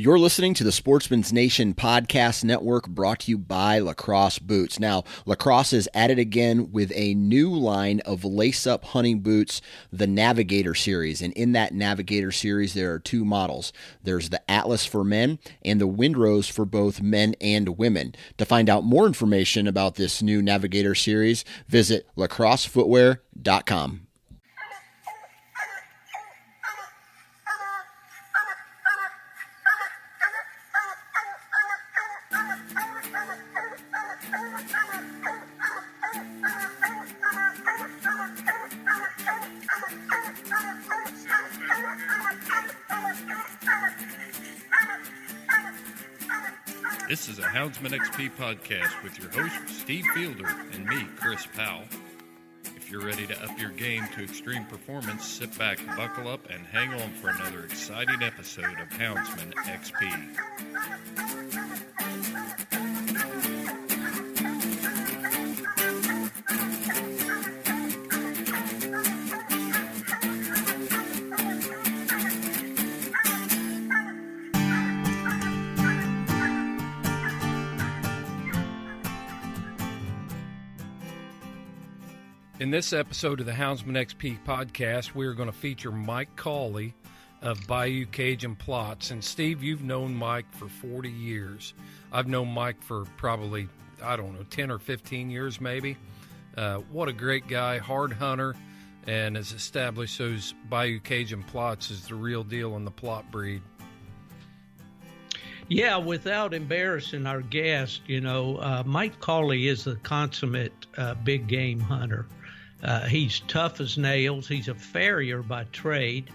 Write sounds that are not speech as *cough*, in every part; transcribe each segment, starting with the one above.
You're listening to the Sportsman's Nation Podcast Network brought to you by Lacrosse Boots. Now, Lacrosse is at it again with a new line of lace up hunting boots, the Navigator series. And in that Navigator series, there are two models there's the Atlas for men and the Windrose for both men and women. To find out more information about this new Navigator series, visit lacrossefootwear.com. This is a Houndsman XP podcast with your host, Steve Fielder, and me, Chris Powell. If you're ready to up your game to extreme performance, sit back, buckle up, and hang on for another exciting episode of Houndsman XP. In this episode of the Houndsman XP podcast, we are going to feature Mike Cawley of Bayou Cajun Plotts. And Steve, you've known Mike for 40 years. I've known Mike for probably, I don't know, 10 or 15 years maybe. Uh, what a great guy, hard hunter, and has established those Bayou Cajun Plotts as the real deal in the Plott breed. Yeah, without embarrassing our guest, you know, uh, Mike Cawley is a consummate uh, big game hunter. Uh, he's tough as nails. He's a farrier by trade.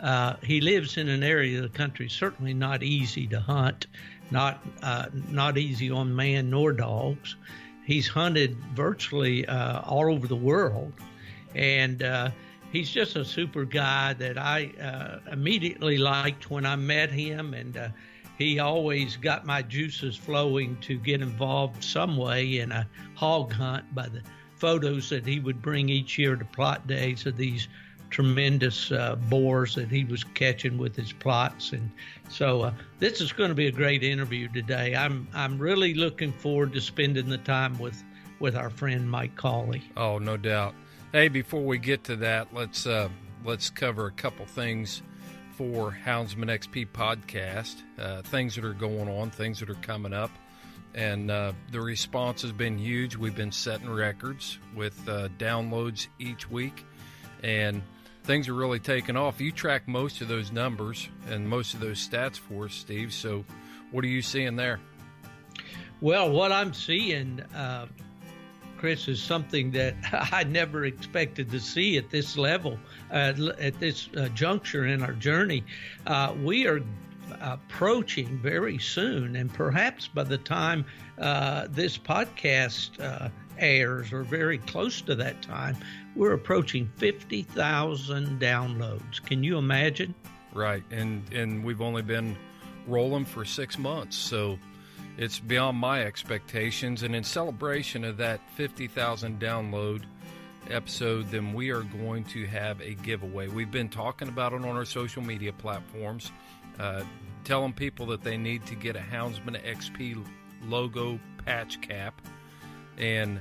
Uh, he lives in an area of the country certainly not easy to hunt, not uh, not easy on man nor dogs. He's hunted virtually uh, all over the world, and uh, he's just a super guy that I uh, immediately liked when I met him, and he always got my juices flowing to get involved some way in a hog hunt by the photos that he would bring each year to Plott days of these tremendous uh, boars that he was catching with his Plotts. And so uh, this is going to be a great interview today. I'm I'm really looking forward to spending the time with with our friend Mike Cawley. Oh, no doubt. Hey, before we get to that, let's uh, let's cover a couple things for Houndsman XP podcast. Uh, things that are going on, things that are coming up and uh, the response has been huge. We've been setting records with uh, downloads each week, and things are really taking off. You track most of those numbers and most of those stats for us, Steve. So, what are you seeing there? Well, what I'm seeing, uh, Chris, is something that *laughs* I never expected to see at this level, uh, at this uh, juncture in our journey. Uh, we are approaching very soon, and perhaps by the time uh, this podcast uh, airs, or very close to that time, we're approaching 50,000 downloads. Can you imagine? Right, and and we've only been rolling for six months, so it's beyond my expectations. And in celebration of that 50,000 download episode, then we are going to have a giveaway. We've been talking about it on our social media platforms uh, telling people that they need to get a Houndsman XP logo patch cap and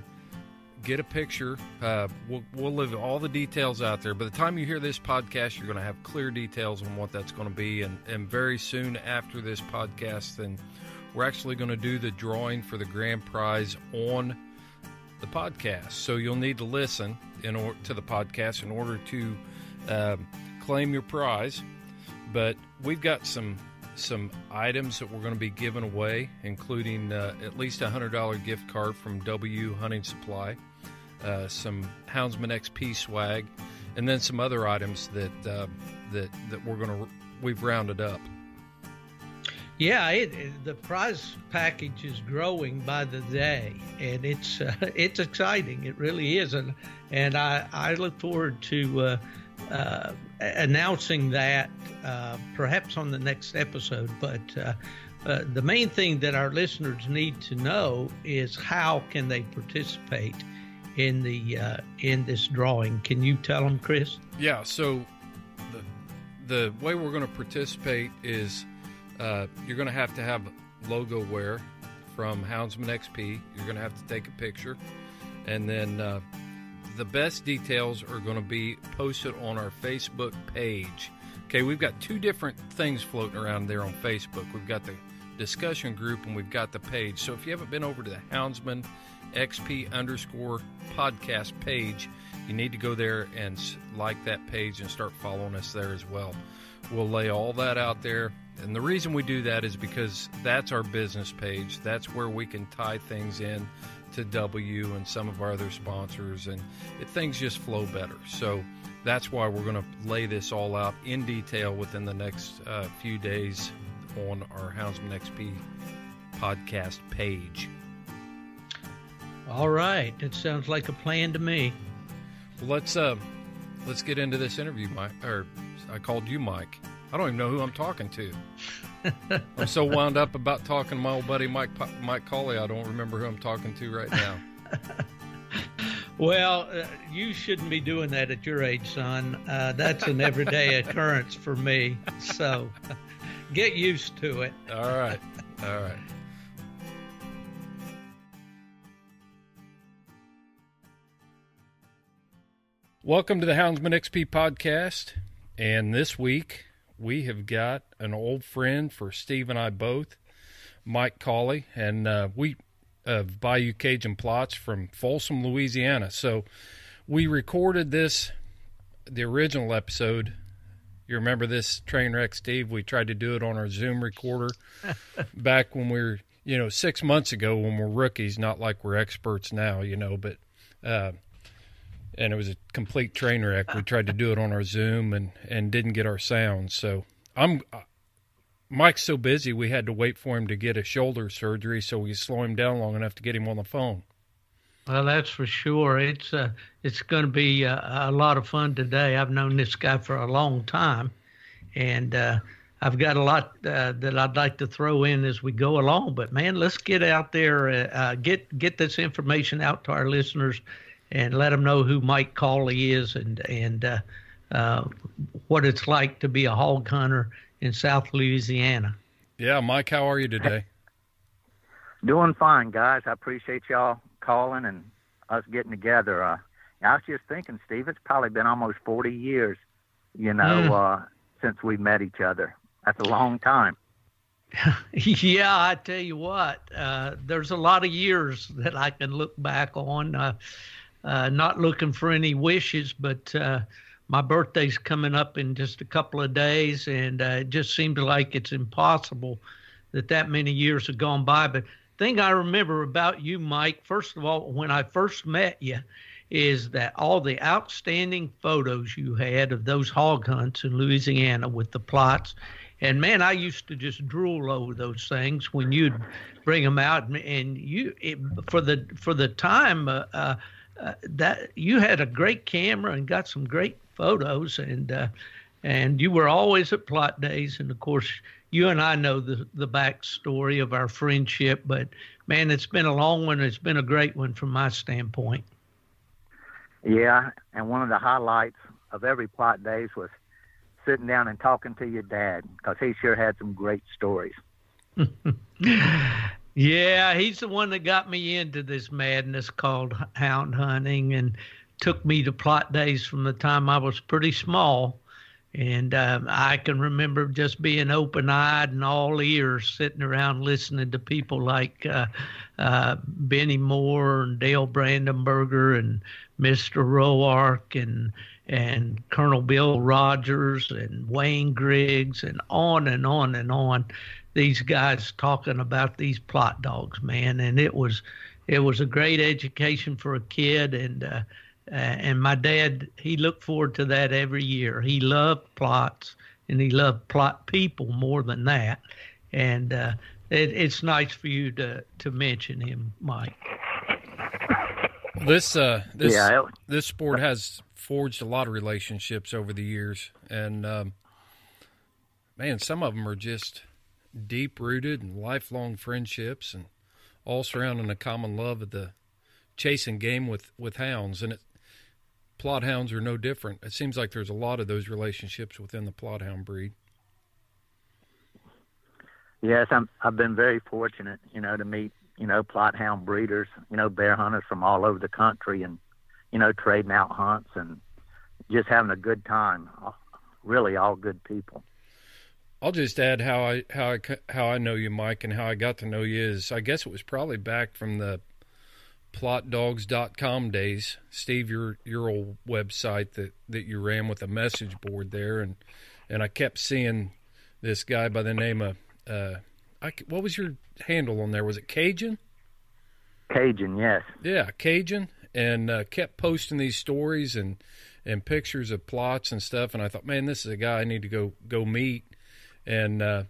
get a picture. Uh, we'll, we'll leave all the details out there. By the time you hear this podcast, you're going to have clear details on what that's going to be. And, and very soon after this podcast, then we're actually going to do the drawing for the grand prize on the podcast. So you'll need to listen in or, to the podcast in order to uh, claim your prize. But we've got some some items that we're going to be giving away, including uh, at least a hundred dollar gift card from W Hunting Supply, uh, some Houndsman XP swag, and then some other items that uh, that that we're going to we've rounded up. Yeah, it, it, the prize package is growing by the day, and it's uh, *laughs* it's exciting. It really is, and and I I look forward to uh, announcing that uh, perhaps on the next episode. But uh, uh, the main thing that our listeners need to know is how can they participate in the uh, in this drawing? Can you tell them, Chris? Yeah. So the the way we're going to participate is Uh, you're going to have to have logo wear from Houndsman XP. You're going to have to take a picture. And then uh, the best details are going to be posted on our Facebook page. Okay, we've got two different things floating around there on Facebook. We've got the discussion group and we've got the page. So if you haven't been over to the Houndsman XP underscore podcast page, you need to go there and like that page and start following us there as well. We'll lay all that out there. And the reason we do that is because that's our business page. That's where we can tie things in to W and some of our other sponsors, and it, things just flow better. So that's why we're going to lay this all out in detail within the next uh, few days on our Houndsman XP podcast page. All right, it sounds like a plan to me. Well, let's uh, let's get into this interview, Mike. Or I called you Mike. I don't even know who I'm talking to. I'm so wound up about talking to my old buddy Mike Mike Colley. I don't remember who I'm talking to right now. *laughs* well, uh, you shouldn't be doing that at your age, son. Uh, that's an everyday *laughs* occurrence for me. So get used to it. All right. All right. Welcome to the Houndsman XP podcast. And this week we have got an old friend for Steve and I both, Mike Colley, and uh, we of Bayou Cajun Plots from Folsom, Louisiana. So we recorded this, the original episode. You remember this train wreck, Steve? We tried to do it on our Zoom recorder *laughs* back when we were, you know, six months ago when we're rookies, not like we're experts now, you know, but. Uh, and it was a complete train wreck. We tried to do it on our Zoom and and didn't get our sound. So I'm Mike's so busy we had to wait for him to get a shoulder surgery so we slow him down long enough to get him on the phone. Well, that's for sure. It's uh, it's going to be a, a, lot of fun today. I've known this guy for a long time, and uh, I've got a lot uh, that I'd like to throw in as we go along. But man, let's get out there, uh, get get this information out to our listeners and let them know who Mike Colley is and and uh, uh, what it's like to be a hog hunter in South Louisiana. Yeah, Mike, how are you today? Doing fine, guys. I appreciate y'all calling and us getting together. Uh, I was just thinking, Steve, it's probably been almost 40 years, you know, mm. uh, since we met each other. That's a long time. *laughs* yeah, I tell you what, uh, there's a lot of years that I can look back on. Uh, uh, not looking for any wishes, but uh, my birthday's coming up in just a couple of days, and uh, it just seems like it's impossible that that many years have gone by. But thing I remember about you, Mike, first of all, when I first met you, is that all the outstanding photos you had of those hog hunts in Louisiana with the Plotts. And man, I used to just drool over those things when you'd bring them out, and you it, for the for the time. Uh, uh, uh, that you had a great camera and got some great photos, and uh, and you were always at Plott days. And of course, you and I know the the backstory of our friendship. But man, it's been a long one. It's been a great one from my standpoint. Yeah, and one of the highlights of every Plott days was sitting down and talking to your dad because he sure had some great stories. *laughs* Yeah, he's the one that got me into this madness called hound hunting and took me to Plott days from the time I was pretty small. And um, I can remember just being open eyed and all ears, sitting around listening to people like uh, uh, Benny Moore and Dale Brandenburger and Mr. Roark and and Colonel Bill Rogers and Wayne Griggs and on and on and on these guys talking about these Plott dogs, man, and it was it was a great education for a kid, and uh, uh, and my dad he looked forward to that every year. He loved Plotts, and he loved Plott people more than that, and uh, it, it's nice for you to to mention him, Mike. This uh this yeah, this sport has forged a lot of relationships over the years, and um, man, some of them are just deep rooted and lifelong friendships and all surrounding a common love of the chasing game with, with hounds. And it, Plott hounds are no different. It seems like there's a lot of those relationships within the Plott hound breed. Yes, I'm. I've been very fortunate, you know, to meet, you know, Plott hound breeders, you know, bear hunters from all over the country, and you know, trading out hunts and just having a good time. Really, all good people. I'll just add how I how I how I know you, Mike, and how I got to know you is I guess it was probably back from the plottdogs.com days, Steve, your your old website that that you ran with a message board there, and and I kept seeing this guy by the name of uh, I, what was your handle on there? Was it Cajun? Cajun, yes. Yeah, Cajun, and uh, kept posting these stories and and pictures of Plotts and stuff, and I thought, man, this is a guy I need to go go meet and uh,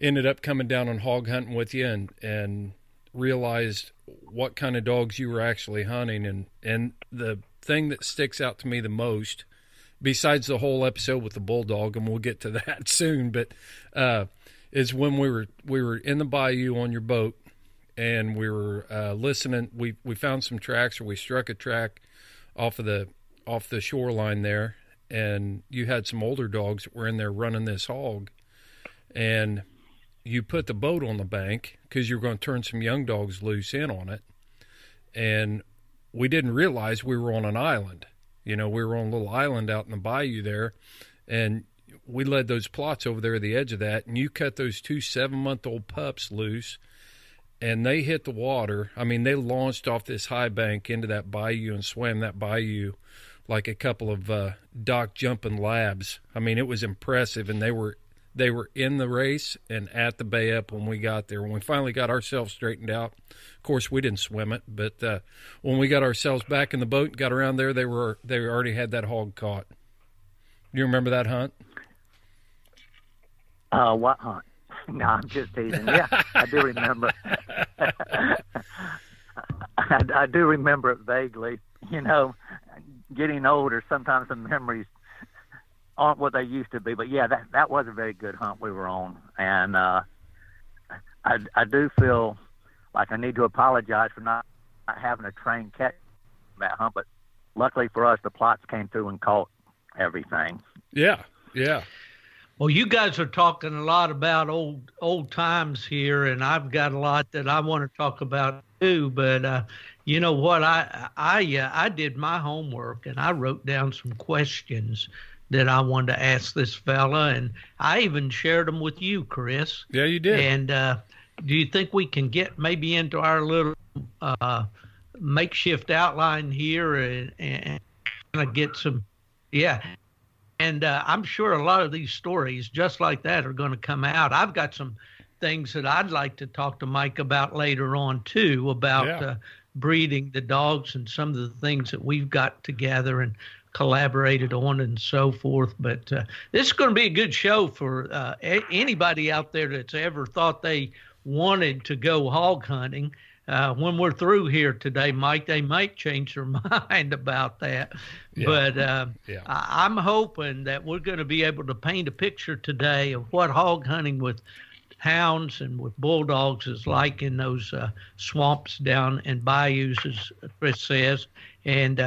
ended up coming down on hog hunting with you and and realized what kind of dogs you were actually hunting. And and the thing that sticks out to me the most besides the whole episode with the bulldog and we'll get to *laughs* that soon but uh, is when we were we were in the bayou on your boat and we were uh, listening we we found some tracks or we struck a track off of the off the shoreline there. And you had some older dogs that were in there running this hog and you put the boat on the bank because you're going to turn some young dogs loose in on it. And we didn't realize we were on an island. You know, we were on a little island out in the bayou there, and we led those Plotts over there at the edge of that, and you cut those two seven month old pups loose, and they hit the water. I mean, they launched off this high bank into that bayou and swam that bayou like a couple of uh, dock jumping labs. I mean, it was impressive, and they were they were in the race and at the bay up when we got there. When we finally got ourselves straightened out, of course we didn't swim it, but uh, when we got ourselves back in the boat and got around there, they were they already had that hog caught. Do you remember that hunt? Uh, what hunt? *laughs* No, I'm just teasing. Yeah, I do remember. *laughs* I, I do remember it vaguely. You know, getting older, sometimes the memories aren't what they used to be. But yeah, that that was a very good hunt we were on, and uh, I I do feel like I need to apologize for not, not having a train catch that hunt. But luckily for us, the Plotts came through and caught everything. Yeah, yeah. Well, you guys are talking a lot about old old times here, and I've got a lot that I want to talk about too. But uh, you know what? I I uh, I did my homework and I wrote down some questions that I wanted to ask this fella, and I even shared them with you, Chris. Yeah, you did. And uh, do you think we can get maybe into our little uh, makeshift outline here and, and kind of get some? Yeah. And uh, I'm sure a lot of these stories, just like that, are going to come out. I've got some things that I'd like to talk to Mike about later on too, about yeah. uh, breeding the dogs and some of the things that we've got together and collaborated on and so forth. But uh, this is going to be a good show for uh, a- anybody out there that's ever thought they wanted to go hog hunting. Uh, when we're through here today, Mike, they might change their *laughs* mind about that. Yeah. But uh, yeah. I- I'm hoping that we're going to be able to paint a picture today of what hog hunting with hounds and with bulldogs is like in those uh, swamps down in bayous, as Chris says. And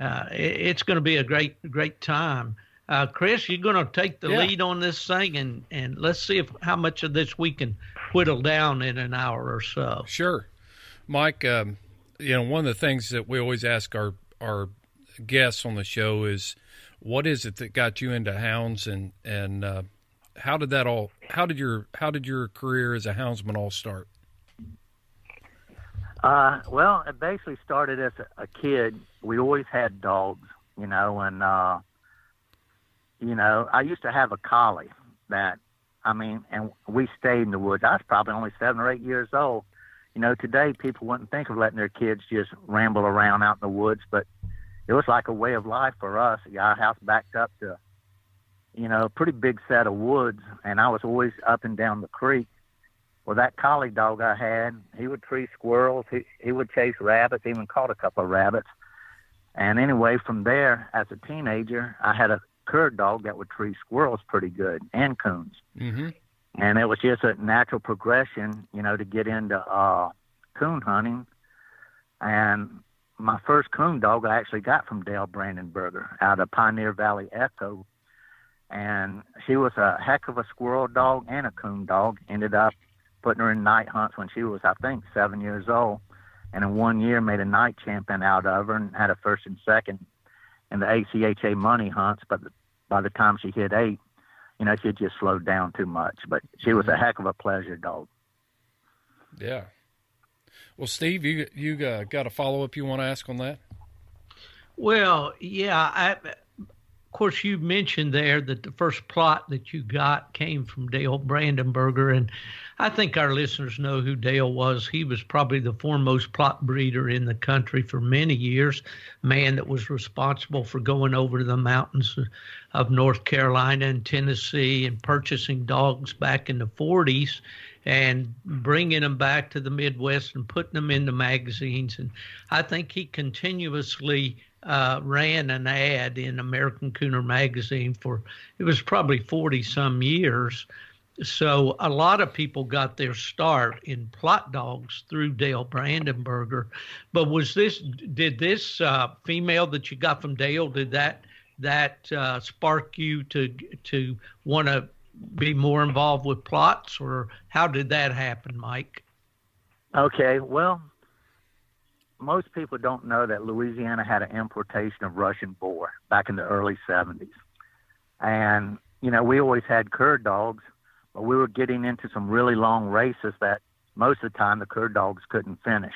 uh, it, it's going to be a great great time. Uh, Chris, you're going to take the yeah. lead on this thing, and, and let's see if how much of this we can whittle down in an hour or so. Sure, Mike. Um, you know, one of the things that we always ask our our guests on the show is, what is it that got you into hounds, and and uh, how did that all? How did your how did your career as a houndsman all start? Uh, well, it basically started as a, kid. We always had dogs, you know, and uh, you know, I used to have a collie that, I mean, and we stayed in the woods. I was probably only seven or eight years old. You know, today people wouldn't think of letting their kids just ramble around out in the woods, but it was like a way of life for us. Our house backed up to, you know, a pretty big set of woods, and I was always up and down the creek well, that collie dog I had, he would tree squirrels. He he would chase rabbits. Even caught a couple of rabbits. And anyway, from there, as a teenager, I had a cur dog that would tree squirrels pretty good and coons. Mm-hmm. And it was just a natural progression, you know, to get into uh, coon hunting. And my first coon dog I actually got from Dale Brandenburger out of Pioneer Valley Echo. and she was a heck of a squirrel dog and a coon dog. Ended up putting her in night hunts when she was, I think, seven years old, and in one year made a night champion out of her and had a first and second in the ACHA money hunts. But by the time she hit eight, you know, she had just slowed down too much. But she was a mm-hmm. heck of a pleasure dog. Yeah. Well, Steve, you you uh, got a follow up you want to ask on that? Well, yeah. I, of course, you mentioned there that the first Plott that you got came from Dale Brandenburger, and I think our listeners know who Dale was. He was probably the foremost Plott breeder in the country for many years, man that was responsible for going over to the mountains of North Carolina and Tennessee and purchasing dogs back in the 40s and bringing them back to the Midwest and putting them into magazines. And I think he continuously uh, ran an ad in American Cooner magazine for it was probably 40 some years. So a lot of people got their start in Plott dogs through Dale Brandenburger. But was this did this uh, female that you got from Dale did that that uh, spark you to to want to be more involved with Plotts or how did that happen, Mike? Okay, well, most people don't know that Louisiana had an importation of Russian boar back in the early 70s. And, you know, we always had cur dogs, but we were getting into some really long races that most of the time the cur dogs couldn't finish.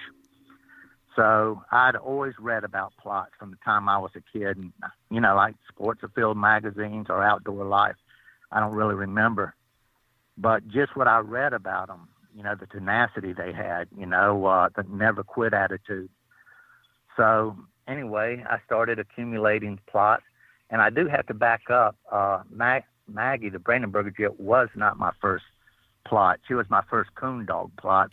So I'd always read about Plotts from the time I was a kid, and you know, like Sports Afield magazines or Outdoor Life. I don't really remember, but just what I read about them, you know, the tenacity they had, you know, uh, the never quit attitude. So anyway, I started accumulating Plotts, and I do have to back up. Uh, Mag- Maggie, the Brandenburger Jet, was not my first Plott. She was my first coon dog Plott,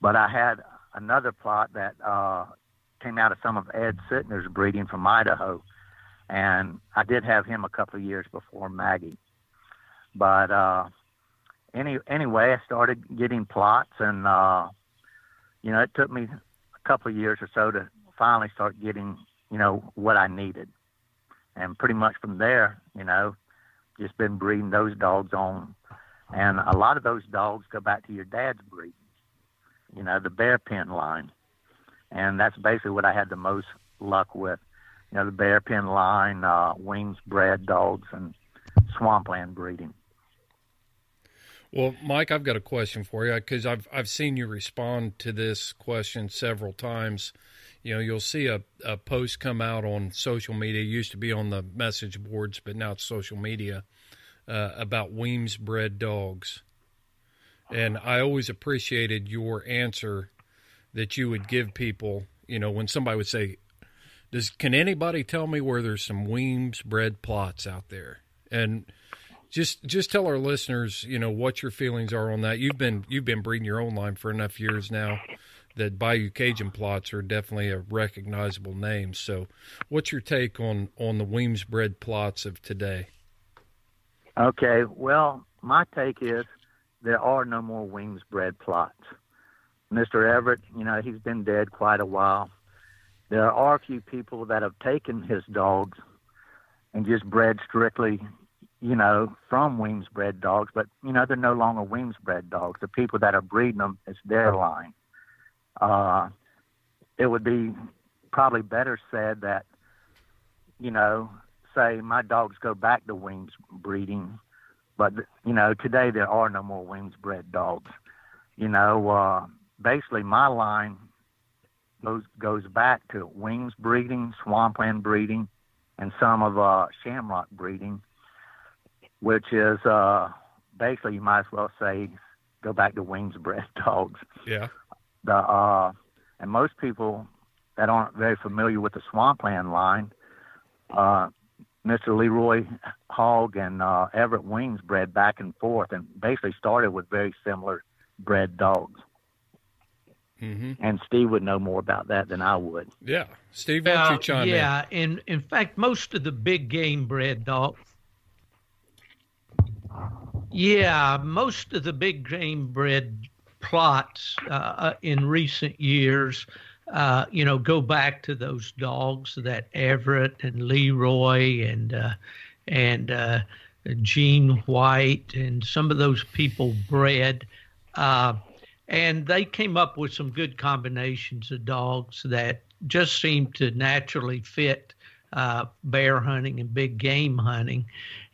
but I had another Plott that uh, came out of some of Ed Sittner's breeding from Idaho, and I did have him a couple of years before Maggie. But uh, any anyway, I started getting Plotts, and uh, you know, it took me a couple of years or so to finally start getting you know what I needed, and pretty much from there, you know, just been breeding those dogs on, and a lot of those dogs go back to your dad's breed, you know, the bear pen line, and that's basically what I had the most luck with, you know, the bear pen line, uh, Weems bred dogs, and swampland breeding. Well, Mike, I've got a question for you because I've I've seen you respond to this question several times. You know, you'll see a, a post come out on social media. It used to be on the message boards, but now it's social media uh, about Weems bred dogs. And I always appreciated your answer that you would give people. You know, when somebody would say, "Does can anybody tell me where there's some Weems bred Plotts out there?" and just just tell our listeners, you know, what your feelings are on that. You've been you've been breeding your own line for enough years now that Bayou Cajun Plotts are definitely a recognizable name. So, what's your take on on the Weems bred Plotts of today? Okay, well, my take is there are no more Weems bred Plotts. Mr. Everett, you know, he's been dead quite a while. There are a few people that have taken his dogs and just bred strictly you know, from Weems bred dogs, but you know they're no longer Weems bred dogs. The people that are breeding them, it's their line. Uh, it would be probably better said that, you know, say my dogs go back to Weems breeding, but you know today there are no more Weems bred dogs. You know, uh, basically my line goes goes back to Weems breeding, swampland breeding, and some of uh, shamrock breeding which is uh, basically you might as well say go back to Weems bred *laughs* dogs. Yeah. The uh, and most people that aren't very familiar with the swampland line, uh, Mr. Leroy Hogg and uh, Everett Weems bred back and forth, and basically started with very similar bred dogs. Mm-hmm. And Steve would know more about that than I would. Yeah, Steve, why don't you chime yeah, in? Yeah, in in fact, most of the big game bred dogs yeah, most of the big game bred Plotts uh, uh, in recent years, uh, you know, go back to those dogs that Everett and Leroy and uh, and uh, Gene White and some of those people bred. Uh, and they came up with some good combinations of dogs that just seemed to naturally fit bear hunting and big game hunting.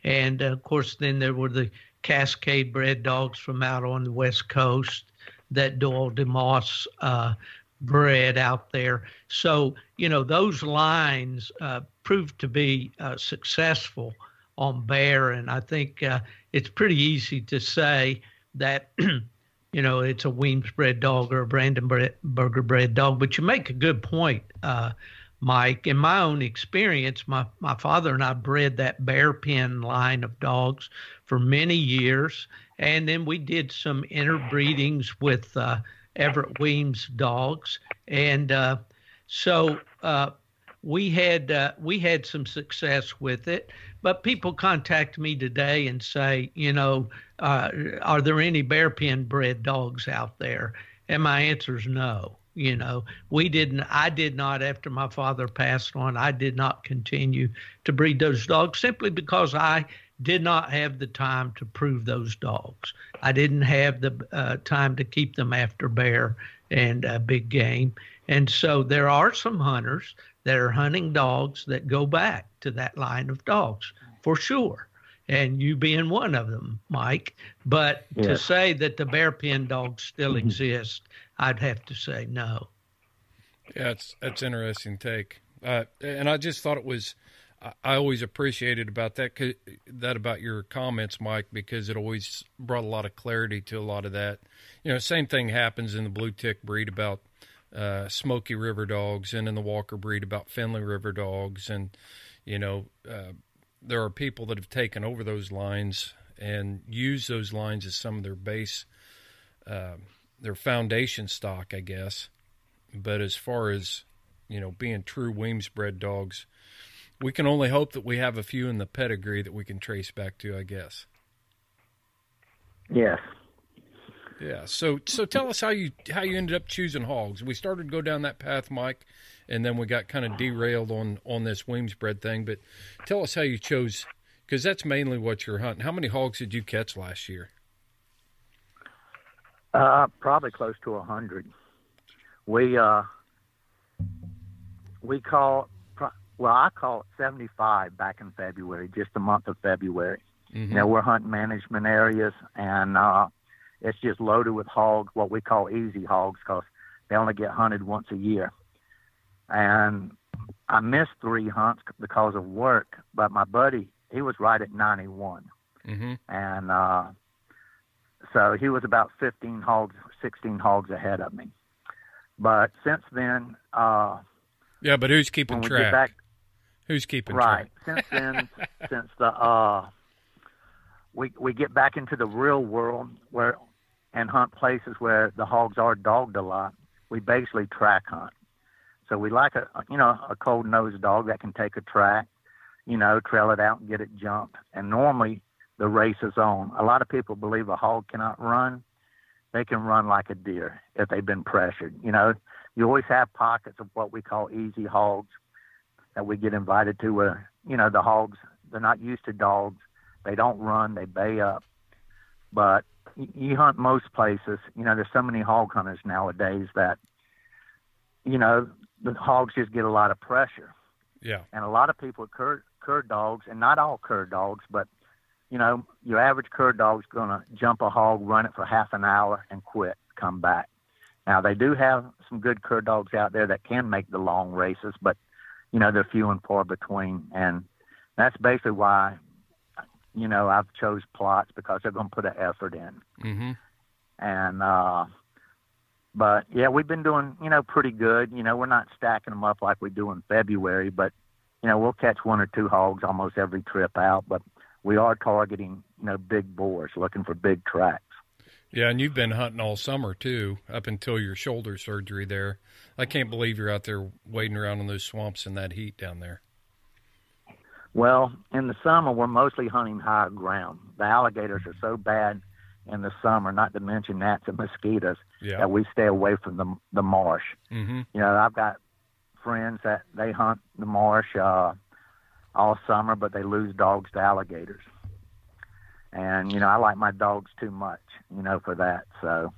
And of course, then there were the Cascade bred dogs from out on the West Coast that Doyle DeMoss uh, bred out there. So, you know, those lines uh, proved to be uh, successful on bear. And I think uh, it's pretty easy to say that. *clears throat* you know, it's a Weems bred dog or a Brandenburger bred dog. But you make a good point, uh, Mike. In my own experience, my, my father and I bred that bear pen line of dogs for many years. And then we did some interbreedings with uh, Everett Weems dogs. And uh, so uh, we had uh, we had some success with it. But people contact me today and say, you know, uh, are there any bear pen bred dogs out there? And my answer is no. You know, we didn't, I did not, after my father passed on, I did not continue to breed those dogs simply because I did not have the time to prove those dogs. I didn't have the uh, time to keep them after bear and uh, big game. And so there are some hunters that are hunting dogs that go back to that line of dogs for sure. And you being one of them, Mike. But yes. to say that the bear pen dogs still mm-hmm. exist, I'd have to say no. Yeah, it's that's interesting take. Uh, and I just thought it was. I always appreciated about that that about your comments, Mike, because it always brought a lot of clarity to a lot of that. You know, same thing happens in the blue tick breed about uh, Smoky River dogs, and in the Walker breed about Finley River dogs, and you know, uh, there are people that have taken over those lines and used those lines as some of their base, uh, their foundation stock, I guess. But as far as you know, being true Weems bred dogs, we can only hope that we have a few in the pedigree that we can trace back to, I guess. Yes, yeah. So so tell us how you how you ended up choosing hogs. We started to go down that path, Mike, and then we got kind of derailed on on this Weems bred thing. But tell us how you chose because that's mainly what you're hunting. How many hogs did you catch last year? Uh, probably close to a hundred. We uh, we call well, I call it seventy five back in February, just the month of February. Mm-hmm. You know, we're hunting management areas, and uh, it's just loaded with hogs, what we call easy hogs, because they only get hunted once a year. And I missed three hunts because of work, but my buddy, he was right at 91. Mm-hmm. And uh, so he was about 15 hogs, 16 hogs ahead of me. But since then, uh, yeah, but who's keeping track? Back, who's keeping right. Since then, *laughs* since the uh, we we get back into the real world where and hunt places where the hogs are dogged a lot. We basically track hunt. So we like a you know a cold nosed dog that can take a track, you know, trail it out and get it jumped. And normally the race is on. A lot of people believe a hog cannot run. They can run like a deer if they've been pressured. You know, you always have pockets of what we call easy hogs that we get invited to where you know the hogs they're not used to dogs. They don't run. They bay up. But you hunt most places. You know, there's so many hog hunters nowadays that, you know, the hogs just get a lot of pressure. Yeah. And a lot of people cur cur dogs, and not all cur dogs, but you know, your average cur dog's going to jump a hog, run it for half an hour, and quit, come back. Now they do have some good cur dogs out there that can make the long races, but you know they're few and far between, and that's basically why you know, I've chose Plotts because they're going to put an effort in. Mm-hmm. And, uh, but yeah, we've been doing, you know, pretty good. You know, we're not stacking them up like we do in February, but, you know, we'll catch one or two hogs almost every trip out. But we are targeting, you know, big boars, looking for big tracks. Yeah, and you've been hunting all summer too, up until your shoulder surgery there. I can't believe you're out there wading around in those swamps in that heat down there. Well, in the summer, we're mostly hunting high ground. The alligators are so bad in the summer, not to mention gnats and mosquitoes, yeah. that we stay away from the the marsh. Mm-hmm. You know, I've got friends that they hunt the marsh uh, all summer, but they lose dogs to alligators. And you know I like my dogs too much, you know, for that. So.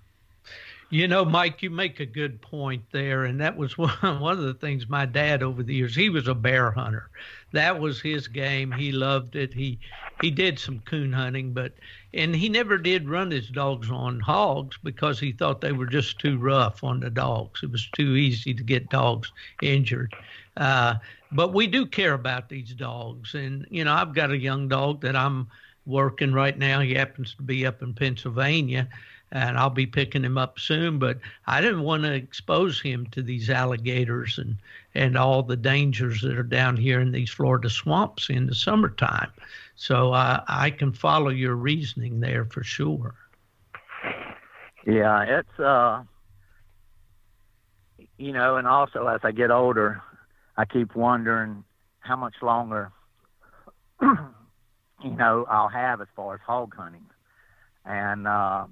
You know, Mike, you make a good point there, and that was *laughs* one one of the things my dad over the years. He was a bear hunter. That was his game. He loved it. He he did some coon hunting, but and he never did run his dogs on hogs because he thought they were just too rough on the dogs. It was too easy to get dogs injured. Uh, but we do care about these dogs, and you know, I've got a young dog that I'm working right now. He happens to be up in Pennsylvania and I'll be picking him up soon. But I didn't want to expose him to these alligators and and all the dangers that are down here in these Florida swamps in the summertime. So uh, I can follow your reasoning there for sure. Yeah, it's uh, you know, and also as I get older, I keep wondering how much longer, *clears throat* you know, I'll have as far as hog hunting, and. Uh,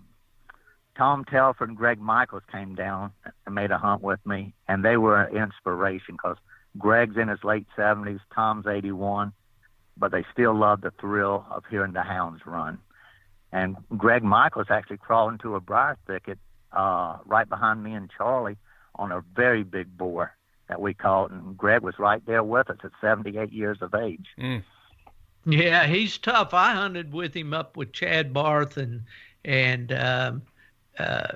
Tom Telford and Greg Michaels came down and made a hunt with me, and they were an inspiration because Greg's in his late 70s, Tom's 81, but they still love the thrill of hearing the hounds run. And Greg Michaels actually crawled into a briar thicket uh, right behind me and Charlie on a very big boar that we caught, and Greg was right there with us at 78 years of age. Mm. Yeah, he's tough. I hunted with him up with Chad Barth and and um, uh,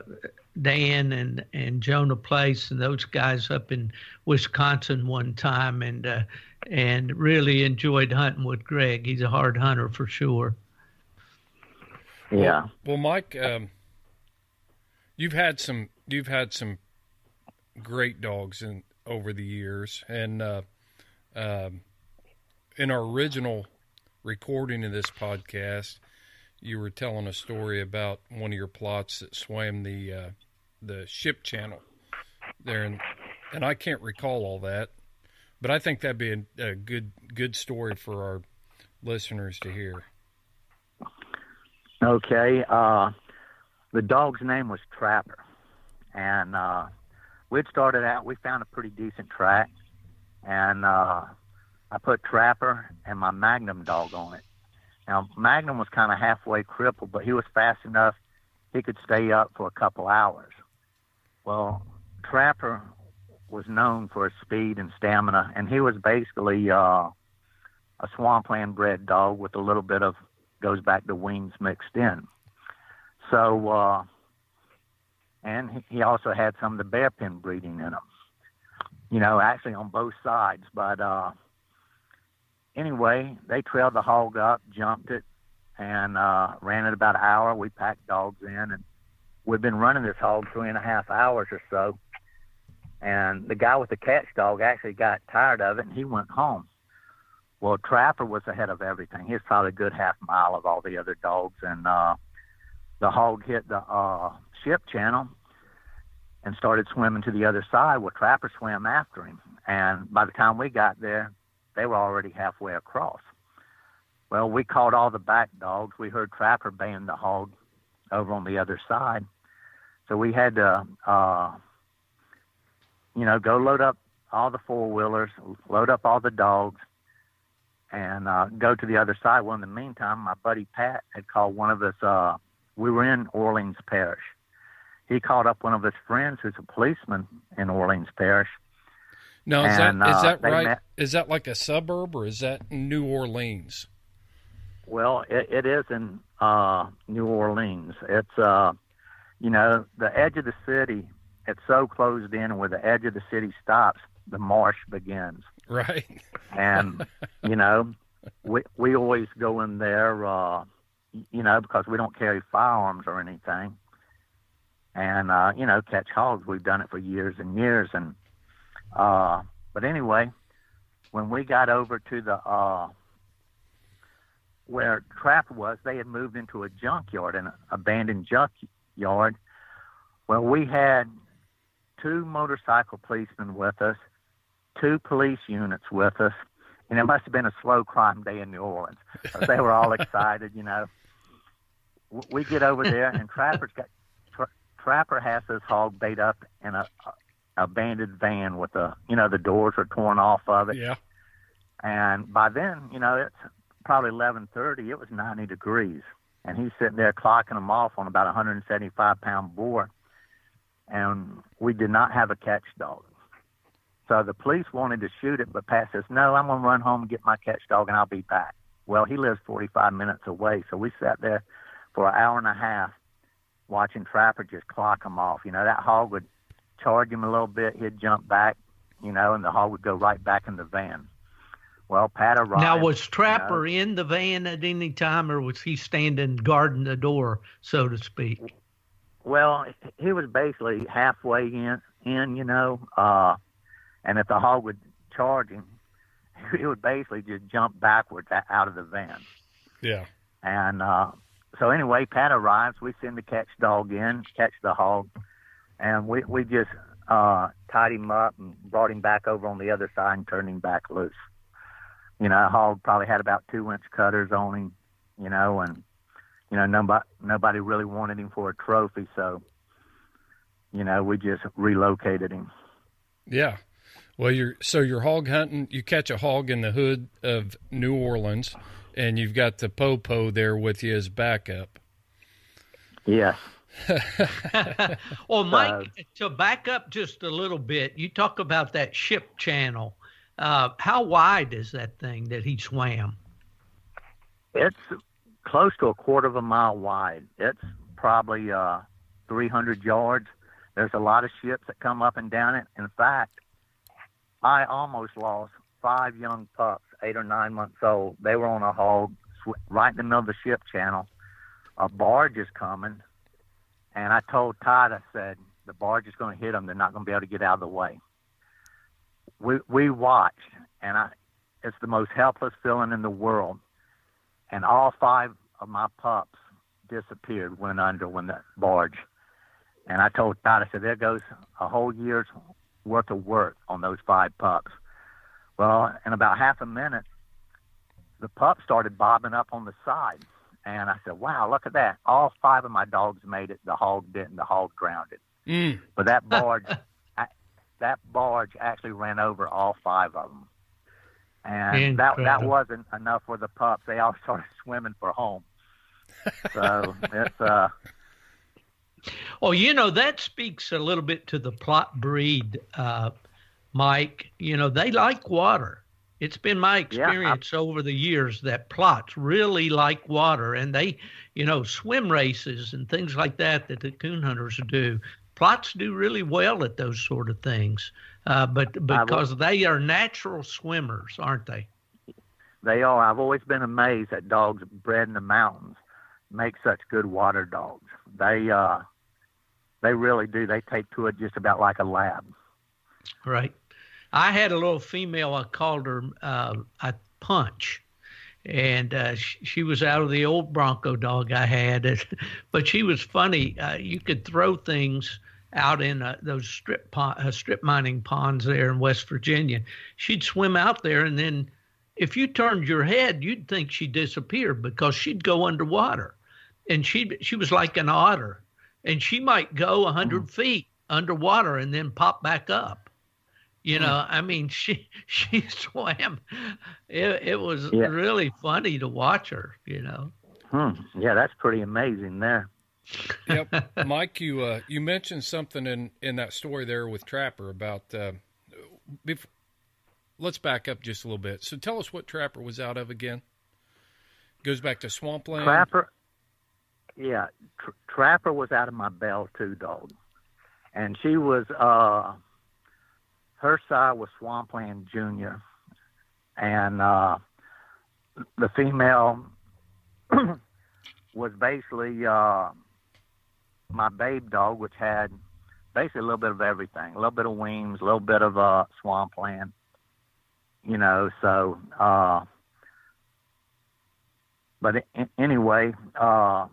Dan and and Jonah Place and those guys up in Wisconsin one time, and uh, and really enjoyed hunting with Greg. He's a hard hunter for sure. Yeah. Well, well Mike, um, you've had some you've had some great dogs in over the years, and uh, um, in our original recording of this podcast, you were telling a story about one of your Plotts that swam the uh, the ship channel there, and and I can't recall all that, but I think that'd be a, a good good story for our listeners to hear. Okay, uh, the dog's name was Trapper, and uh, we'd started out. We found a pretty decent track, and uh, I put Trapper and my Magnum dog on it now, Magnum was kind of halfway crippled, but he was fast enough he could stay up for a couple hours. Well, Trapper was known for his speed and stamina, and he was basically uh, a swampland bred dog with a little bit of goes back to Weems mixed in. So, uh, and he also had some of the bear pen breeding in him. You know, actually on both sides, but uh, anyway, they trailed the hog up, jumped it, and uh, ran it about an hour. We packed dogs in, and we've been running this hog three and a half hours or so. And the guy with the catch dog actually got tired of it, and he went home. Well, Trapper was ahead of everything. He was probably a good half mile of all the other dogs, and uh, the hog hit the uh, ship channel and started swimming to the other side. Well, Trapper swam after him, and by the time we got there, they were already halfway across. Well, we caught all the back dogs. We heard Trapper baying the hog over on the other side. So we had to, uh, you know, go load up all the four wheelers, load up all the dogs, and uh, go to the other side. Well, in the meantime, my buddy Pat had called one of us. Uh, we were in Orleans Parish. He called up one of his friends who's a policeman in Orleans Parish, no, is and, that is uh, that right? Met, is that like a suburb or is that New Orleans? Well, it, it is in uh, New Orleans. It's uh, you know the edge of the city. It's so closed in, where the edge of the city stops, the marsh begins. Right. and *laughs* you know, we we always go in there, uh, you know, because we don't carry firearms or anything, and uh, you know, catch hogs. We've done it for years and years, and uh, but anyway, when we got over to the uh, where Trapper was, they had moved into a junkyard, an abandoned junkyard. Well, we had two motorcycle policemen with us, two police units with us, and it must have been a slow crime day in New Orleans. *laughs* They were all excited, you know. We get over there, and Trapper's got tra- Trapper has his hog bait up in a, abandoned van with the you know the doors are torn off of it. Yeah. And by then, you know, it's probably eleven thirty. It was ninety degrees, and he's sitting there clocking them off on about a 175 pound boar, and we did not have a catch dog. So the police wanted to shoot it, but Pat says, "No, I'm gonna run home and get my catch dog, and I'll be back." Well, he lives 45 minutes away, so we sat there for an hour and a half watching Trapper just clock him off. You know, that hog would charge him a little bit, he'd jump back, you know, and the hog would go right back in the van. Well, Pat arrived. Now, was Trapper you know, in the van at any time, or was he standing guarding the door, so to speak? Well, he was basically halfway in, in you know, uh, and if the hog would charge him, *laughs* he would basically just jump backwards out of the van. Yeah. And uh, so anyway, Pat arrives. We send the catch dog in, catch the hog, and we we just uh, tied him up and brought him back over on the other side and turned him back loose. You know, hog probably had about two inch cutters on him. You know, and you know nobody nobody really wanted him for a trophy, so you know we just relocated him. Yeah. Well, you're so you're hog hunting. You catch a hog in the hood of New Orleans, and you've got the popo there with you as backup. Yes. *laughs* well, Mike, uh, to back up just a little bit, you talk about that ship channel. Uh, how wide is that thing that he swam? It's close to a quarter of a mile wide. It's probably uh, 300 yards. There's a lot of ships that come up and down it. In fact, I almost lost five young pups, eight or nine months old. They were on a hog right in the middle of the ship channel. A barge is coming, and I told Todd, I said, the barge is going to hit them. They're not going to be able to get out of the way. We we watched, and I, it's the most helpless feeling in the world. And all five of my pups disappeared, went under when the barge. And I told Todd, I said, there goes a whole year's worth of work on those five pups. Well, in about half a minute, the pup started bobbing up on the side. And I said, wow, look at that. All five of my dogs made it. The hog didn't. The hog drowned it. Mm. But that *laughs* barge, I, that barge actually ran over all five of them. And that that wasn't enough for the pups. They all *laughs* started swimming for home. So it's uh well, you know, that speaks a little bit to the Plott breed, uh, Mike. You know, they like water. It's been my experience yeah, over the years that Plotts really like water and they, you know, swim races and things like that that the coon hunters do. Plotts do really well at those sort of things, uh, but because they are natural swimmers, aren't they? They are. I've always been amazed that dogs bred in the mountains make such good water dogs. They uh, they really do. They take to it just about like a lab. Right. I had a little female. I called her uh, a punch, and uh, she, she, was out of the old Bronco dog I had. *laughs* but she was funny. Uh, you could throw things out in uh, those strip pond, uh, strip mining ponds there in West Virginia. She'd swim out there, and then if you turned your head, you'd think she disappeared because she'd go underwater, and she she was like an otter and she might go a 100 mm. feet underwater and then pop back up. You know, mm. I mean, *laughs* she she swam. It, it was yeah. really funny to watch her. You know. Hmm. Yeah, that's pretty amazing there. yep, *laughs* Mike, you uh, you mentioned something in in that story there with Trapper about. Uh, before, let's back up just a little bit. So tell us what Trapper was out of again. Goes back to swampland. Trapper yeah, Tr- Trapper was out of my Bell two dog, and she was uh, her side was Swampland Junior, and uh, the female *clears throat* was basically uh, my babe dog, which had basically a little bit of everything, a little bit of Weems, a little bit of uh, Swampland, you know. So, uh, but in, anyway, uh,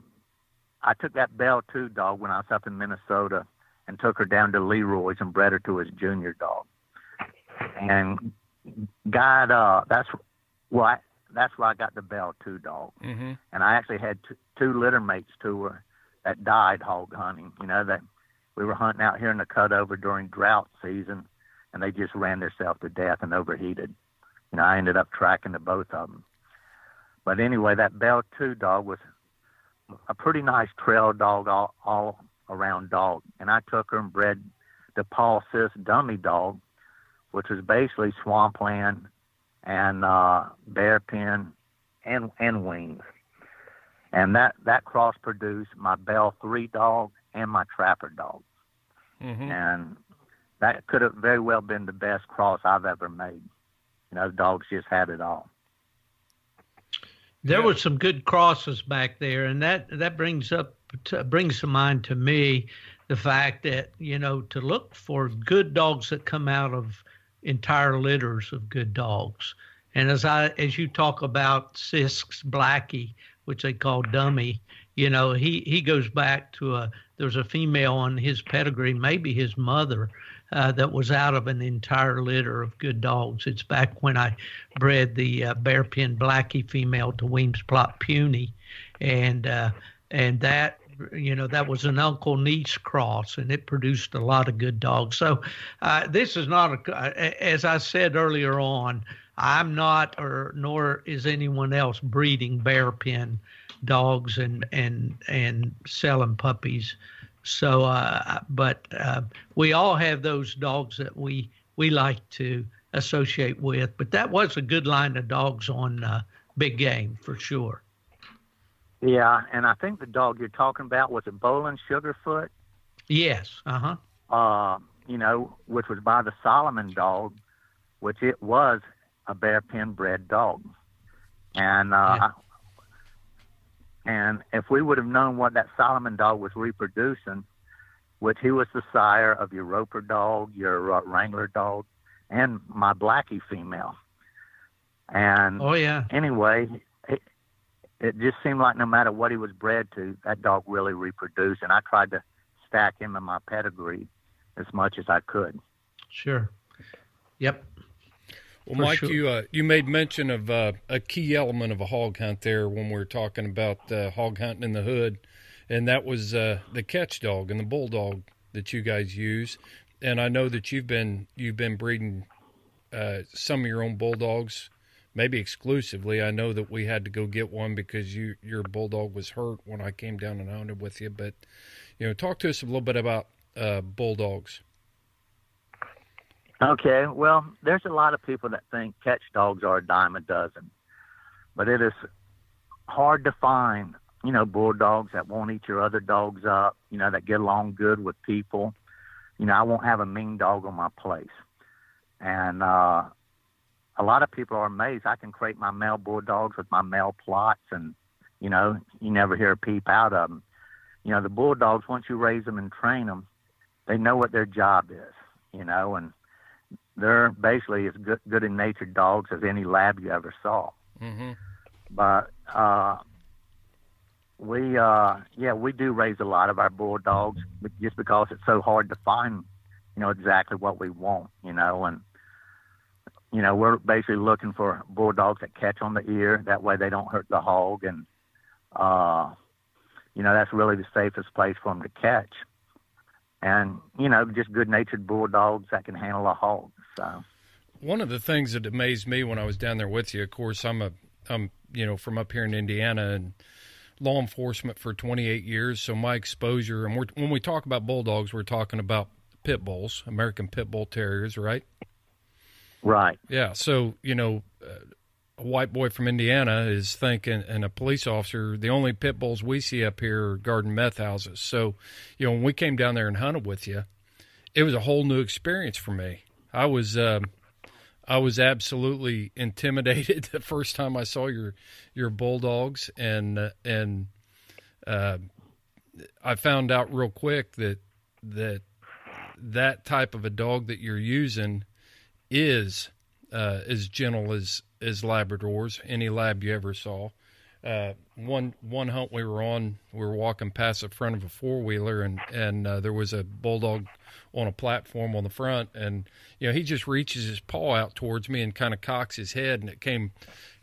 I took that Bell two dog when I was up in Minnesota and took her down to Leroy's and bred her to his junior dog. And got uh that's why that's why I got the Bell two dog. Mm-hmm. And I actually had t- two litter mates to her that died hog hunting. You know that we were hunting out here in the cutover during drought season, and they just ran themselves to death and overheated. You know, I ended up tracking the both of them. But anyway, that Bell two dog was a pretty nice trail dog, all, all around dog, and I took her and bred the Paul Sisk dummy dog, which was basically swampland and uh, bear pen and and Weems. And that that cross produced my Bell three dog and my Trapper dog, mm-hmm. and that could have very well been the best cross I've ever made. You know, dogs just had it all. There yeah. were some good crosses back there, and that that brings up to, brings to mind to me the fact that you know to look for good dogs that come out of entire litters of good dogs. And as I as you talk about Sisk's Blackie, which they call Dummy, you know he he goes back to a there's a female on his pedigree, maybe his mother, uh, that was out of an entire litter of good dogs. It's back when I bred the uh, Bear Pen Blackie female to Weems Plott Puny, and uh, and that you know that was an uncle niece cross, and it produced a lot of good dogs. So uh, this is not a, as I said earlier on. I'm not, or nor is anyone else breeding Bear Pen dogs and and and selling puppies. So, uh, but uh, we all have those dogs that we we like to associate with. But that was a good line of dogs on uh, Big Game for sure. Yeah, and I think the dog you're talking about was a Boland Sugarfoot. Yes. Uh-huh. Uh You know, which was by the Solomon dog, which it was a bear pen bred dog, and uh, yeah. And if we would have known what that Solomon dog was reproducing, which he was the sire of your Roper dog, your uh, Wrangler dog, and my Blackie female. And oh yeah. Anyway, it, it just seemed like no matter what he was bred to, that dog really reproduced. And I tried to stack him in my pedigree as much as I could. Sure. Yep. Well, Mike, sure. you uh, you made mention of uh, a key element of a hog hunt there when we were talking about uh, hog hunting in the hood, and that was uh, the catch dog and the bulldog that you guys use. And I know that you've been you've been breeding uh, some of your own bulldogs, maybe exclusively. I know that we had to go get one because you your bulldog was hurt when I came down and hunted with you. But you know, talk to us a little bit about uh, bulldogs. Okay, well, there's a lot of people that think catch dogs are a dime a dozen, but it is hard to find, you know, bulldogs that won't eat your other dogs up, you know, that get along good with people. You know, I won't have a mean dog on my place. And uh, a lot of people are amazed. I can create my male bulldogs with my male Plotts, and, you know, you never hear a peep out of them. You know, the bulldogs, once you raise them and train them, they know what their job is, you know, and they're basically as good, good in natured dogs as any lab you ever saw. Mm-hmm. But uh, we, uh, yeah, we do raise a lot of our bulldogs just because it's so hard to find, you know, exactly what we want, you know, and you know, we're basically looking for bulldogs that catch on the ear. That way they don't hurt the hog. And, uh, you know, that's really the safest place for them to catch. And, you know, just good natured bulldogs that can handle a hog. So, one of the things that amazed me when I was down there with you, of course, I'm a I'm you know from up here in Indiana and law enforcement for 28 years, so my exposure and when we talk about bulldogs, we're talking about pit bulls, American pit bull terriers, right? Right. Yeah. So you know. Uh, a white boy from Indiana is thinking, and a police officer, the only pit bulls we see up here are garden meth houses. So, you know, when we came down there and hunted with you, it was a whole new experience for me. I was um, I was absolutely intimidated *laughs* the first time I saw your your bulldogs, and uh, and uh, I found out real quick that that that type of a dog that you're using is uh, as gentle as as Labradors, any lab you ever saw. Uh, one one hunt we were on, we were walking past the front of a four wheeler, and and uh, there was a bulldog on a platform on the front, and you know he just reaches his paw out towards me and kind of cocks his head, and it came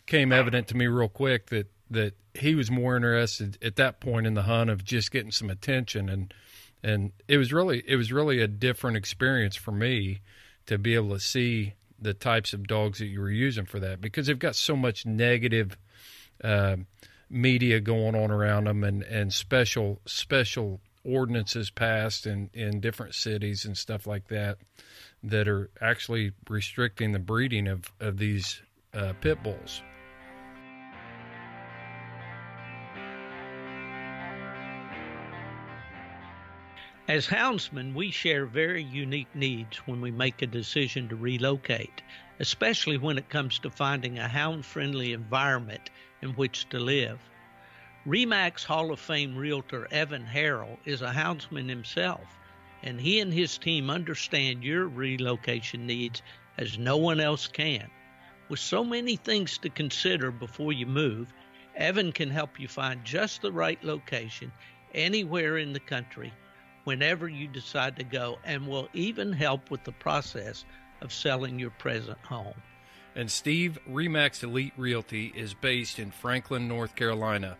came evident to me real quick that that he was more interested at that point in the hunt of just getting some attention, and and it was really it was really a different experience for me to be able to see the types of dogs that you were using for that because they've got so much negative uh, media going on around them and, and special special ordinances passed in, in different cities and stuff like that that are actually restricting the breeding of, of these uh, pit bulls. As houndsmen, we share very unique needs when we make a decision to relocate, especially when it comes to finding a hound friendly environment in which to live. REMAX Hall of Fame realtor Evan Harrell is a houndsman himself, and he and his team understand your relocation needs as no one else can. With so many things to consider before you move, Evan can help you find just the right location anywhere in the country whenever you decide to go and will even help with the process of selling your present home. And Steve, Remax Elite Realty is based in Franklin, North Carolina.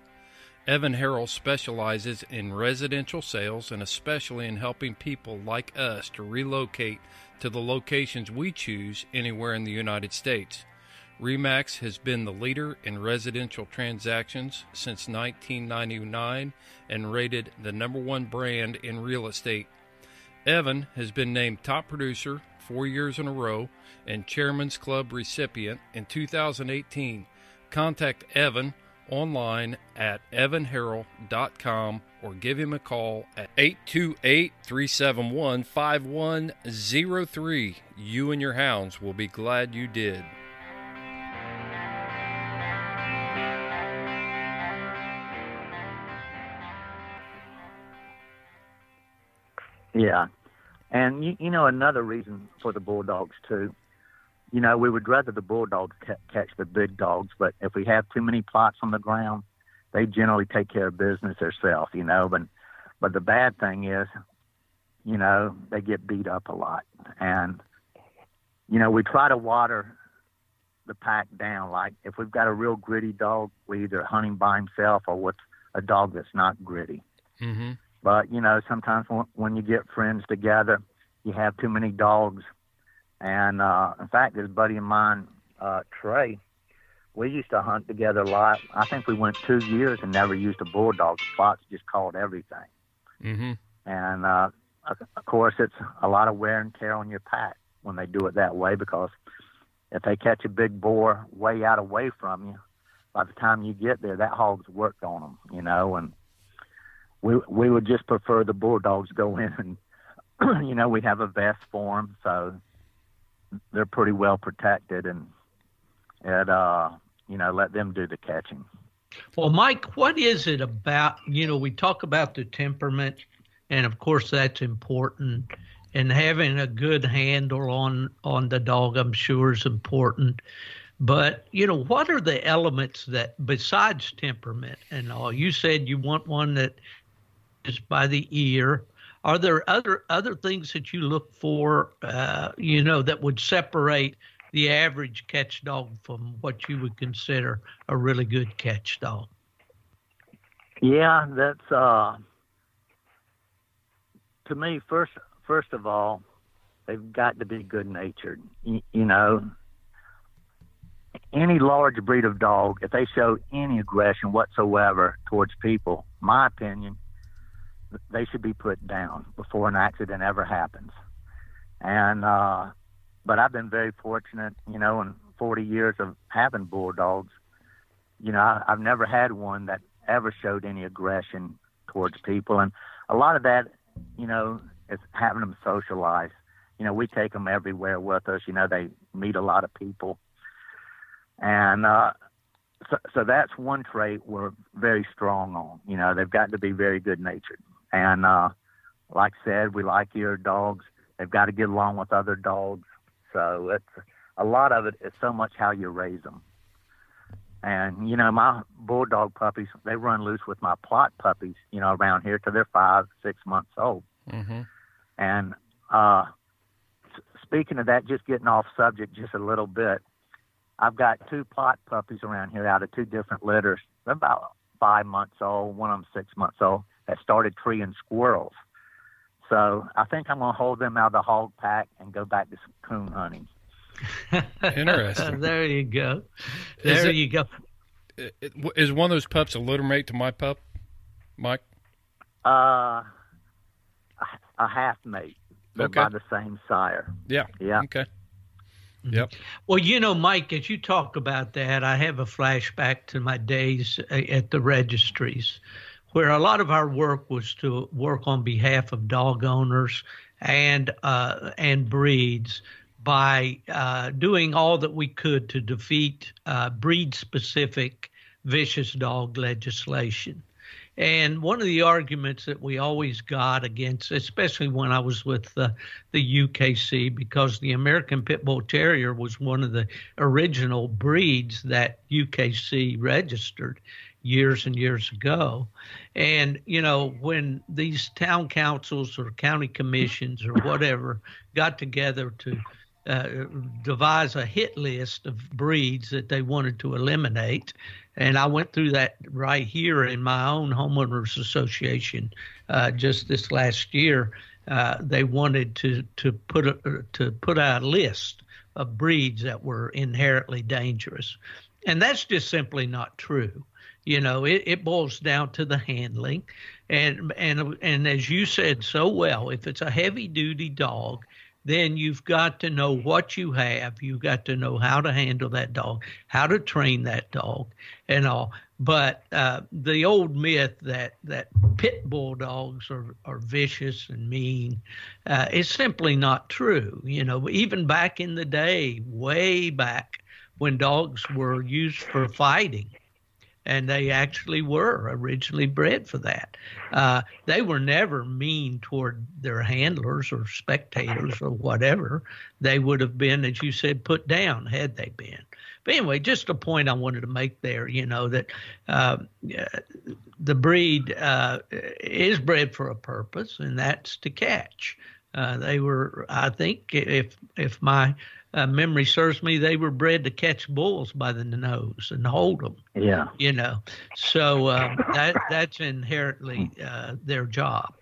Evan Harrell specializes in residential sales and especially in helping people like us to relocate to the locations we choose anywhere in the United States. Remax has been the leader in residential transactions since 1999 and rated the number one brand in real estate. Evan has been named top producer four years in a row and Chairman's Club recipient in 2018. Contact Evan online at evanharrell.com or give him a call at 828 371 5103. You and your hounds will be glad you did. Yeah, and you, you know another reason for the bulldogs too. You know, we would rather the bulldogs ca- catch the big dogs, but if we have too many Plotts on the ground, they generally take care of business themselves. You know, but but the bad thing is, you know, they get beat up a lot, and you know we try to water the pack down. Like if we've got a real gritty dog, we either hunt him by himself or with a dog that's not gritty. Mm-hmm. But you know, sometimes when you get friends together, you have too many dogs. And uh, in fact, this buddy of mine, uh, Trey, we used to hunt together a lot. I think we went two years and never used a bulldog. The Plotts just called everything. Mm-hmm. And uh, of course, it's a lot of wear and tear on your pack when they do it that way because if they catch a big boar way out away from you, by the time you get there, that hog's worked on them, you know, and we we would just prefer the bulldogs go in and *clears throat* you know we have a vest for them so they're pretty well protected and and uh you know let them do the catching. Well mike what is it about you know we talk about the temperament and of course that's important and having a good handle on on the dog i'm sure is important. But you know what are the elements that besides temperament and all you said you want one that is by the ear. Are there other other things that you look for, uh, you know, that would separate the average catch dog from what you would consider a really good catch dog? Yeah, that's uh, to me first. First of all, they've got to be good natured. You, you know, any large breed of dog, if they show any aggression whatsoever towards people, my opinion, they should be put down before an accident ever happens. And uh, but I've been very fortunate, you know, in 40 years of having bulldogs, you know, I, I've never had one that ever showed any aggression towards people, and a lot of that, you know, is having them socialize. You know, we take them everywhere with us. You know, they meet a lot of people, and uh, so, so that's one trait we're very strong on. You know, they've got to be very good natured. And uh, like I said, we like your dogs. They've got to get along with other dogs. So it's a lot of it is so much how you raise them. And you know, my bulldog puppies, they run loose with my Plott puppies. You know, around here till they're five, six months old. Mm-hmm. And uh, speaking of that, just getting off subject just a little bit, I've got two Plott puppies around here out of two different litters. They're about five months old. One of them six months old that started treeing squirrels. So I think I'm going to hold them out of the hog pack and go back to some coon hunting. *laughs* Interesting. there you go. There it, you go. is one of those pups a litter mate to my pup, Mike? Uh, a half mate. They're Okay. by the same sire. Yeah. Yeah. Okay. Yep. Well, you know, Mike, as you talk about that, I have a flashback to my days uh, at the registries, where a lot of our work was to work on behalf of dog owners and uh, and breeds by uh, doing all that we could to defeat uh, breed-specific vicious dog legislation. And one of the arguments that we always got against, especially when I was with the, the UKC, because the American Pit Bull Terrier was one of the original breeds that UKC registered years and years ago. And, you know, when these town councils or county commissions or whatever got together to uh, devise a hit list of breeds that they wanted to eliminate. And I went through that right here in my own homeowners association uh, just this last year. Uh, they wanted to to put a, to put out a list of breeds that were inherently dangerous, and that's just simply not true. You know, it, it boils down to the handling, and and and as you said so well, if it's a heavy duty dog, then you've got to know what you have. You've got to know how to handle that dog, how to train that dog, and all. But uh, the old myth that that pit bull dogs are, are vicious and mean uh, is simply not true. You know, even back in the day, way back when dogs were used for fighting, and they actually were originally bred for that. Uh, they were never mean toward their handlers or spectators or whatever. They would have been, as you said, put down had they been. But anyway, just a point I wanted to make there, you know, that uh, the breed uh, is bred for a purpose, and that's to catch. Uh, they were, I think, if if my uh, memory serves me, they were bred to catch bulls by the nose and hold them. Yeah. You know, so um, that that's inherently uh, their job.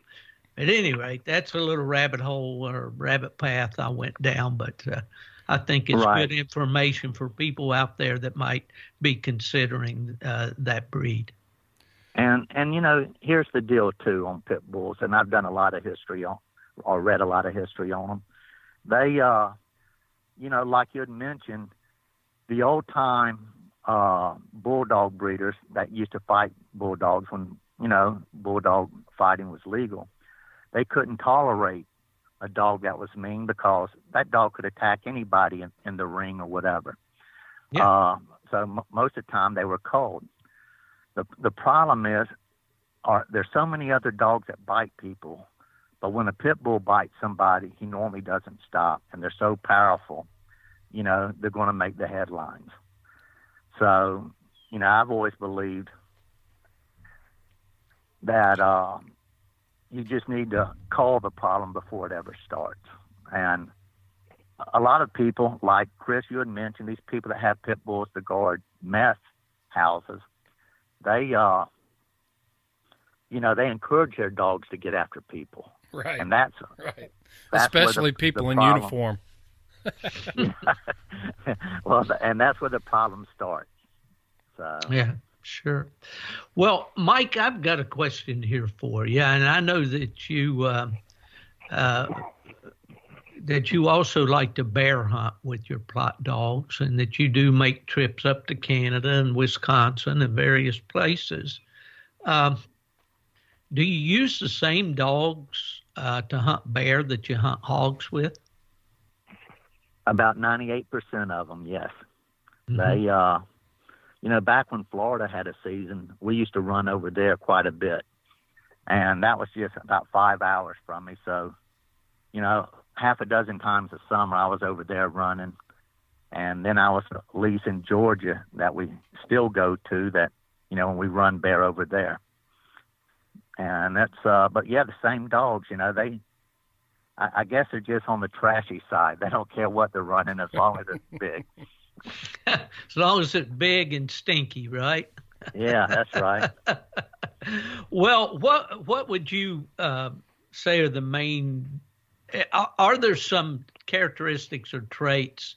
At any rate, that's a little rabbit hole or rabbit path I went down, but uh, I think it's Right. good information for people out there that might be considering uh, that breed. And and you know, here's the deal too on pit bulls, and I've done a lot of history on, or read a lot of history on them. They, uh, you know, like you had mentioned, the old time uh, bulldog breeders that used to fight bulldogs when you know bulldog fighting was legal, they couldn't tolerate a dog that was mean because that dog could attack anybody in, in the ring or whatever. Yeah. Uh, so m- most of the time they were cold. The the problem is, are there's so many other dogs that bite people, but when a pit bull bites somebody, he normally doesn't stop, and they're so powerful, you know, they're going to make the headlines. So, you know, I've always believed that uh, you just need to call the problem before it ever starts, and a lot of people, like Chris, you had mentioned, these people that have pit bulls to guard meth houses, they, uh, you know, they encourage their dogs to get after people, Right. and that's, *laughs* right. that's where the- Especially the people in uniform. *laughs* well, and that's where the problem starts. So, Yeah, sure. Well, Mike, I've got a question here for you, and I know that you uh, uh, that you also like to bear hunt with your Plott dogs, and that you do make trips up to Canada and Wisconsin and various places. Um, do you use the same dogs uh, to hunt bear that you hunt hogs with? about 98% of them, yes. Mhm. They, uh, you know, back when Florida had a season, we used to run over there quite a bit, and that was just about five hours from me. So, you know, half a dozen times a summer I was over there running, and then I was at least in Georgia that we still go to. That you know, when we run bear over there, and that's. uh But yeah, the same dogs. You know, they. I, I guess they're just on the trashy side. They don't care what they're running as long as it's big. *laughs* *laughs* as long as it's big and stinky, right? Yeah, that's right. *laughs* well, what what would you uh, say are the main? Are, are there some characteristics or traits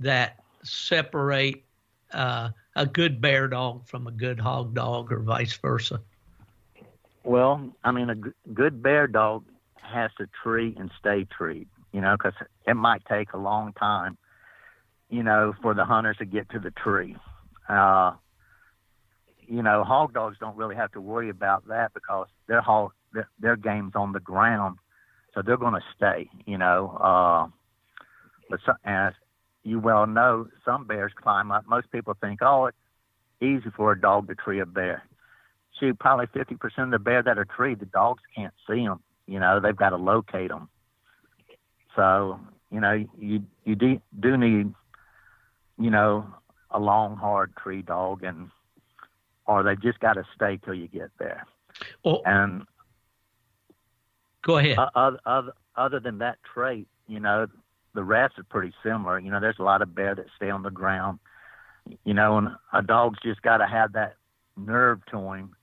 that separate uh, a good bear dog from a good hog dog, or vice versa? Well, I mean, a g- good bear dog has to treat and stay treat, you know, because it might take a long time, you know, for the hunters to get to the tree. Uh, you know, hog dogs don't really have to worry about that because their hog their, game's on the ground, so they're going to stay. You know, uh, but so, as you well know, some bears climb up. Most people think, oh, it's easy for a dog to tree a bear. Shoot, probably 50% of the bear that are treed, the dogs can't see them. You know, they've got to locate them. So, you know, you you do, do need, you know, a long, hard tree dog, and or they just got to stay till you get there. Well, And go ahead. uh, other, other other than that trait, you know, the rest are pretty similar. You know, there's a lot of bear that stay on the ground. You know, and a dog's just got to have that nerve to him.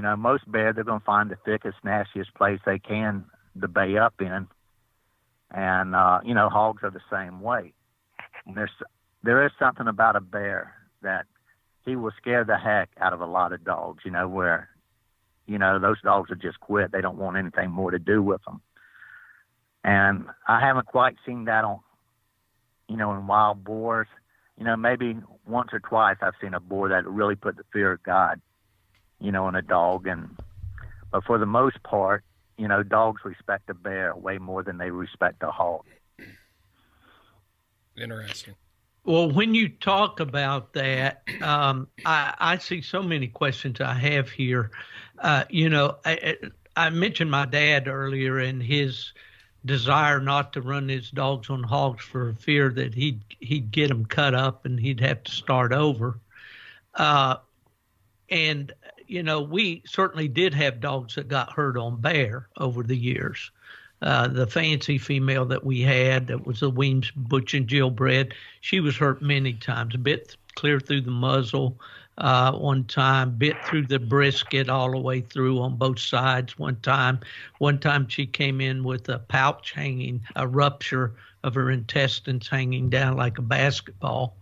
You know, most bear they're going to find the thickest, nastiest place they can to bay up in, and uh, you know, hogs are the same way. And there's there is something about a bear that he will scare the heck out of a lot of dogs. You know, where you know those dogs will just quit. They don't want anything more to do with them. And I haven't quite seen that on, you know, in wild boars. You know, maybe once or twice I've seen a boar that really put the fear of God, you know, in a dog. And but for the most part, you know, dogs respect a bear way more than they respect a hog. Interesting. Well, when you talk about that, um, I, I see so many questions I have here. Uh, you know, I, I mentioned my dad earlier and his desire not to run his dogs on hogs for fear that he'd he'd get them cut up and he'd have to start over. Uh, and you know, we certainly did have dogs that got hurt on bear over the years. Uh, the fancy female that we had that was the Weems Butch and Jill bred, she was hurt many times, bit clear through the muzzle uh, one time, bit through the brisket all the way through on both sides one time. One time she came in with a pouch hanging, a rupture of her intestines hanging down like a basketball.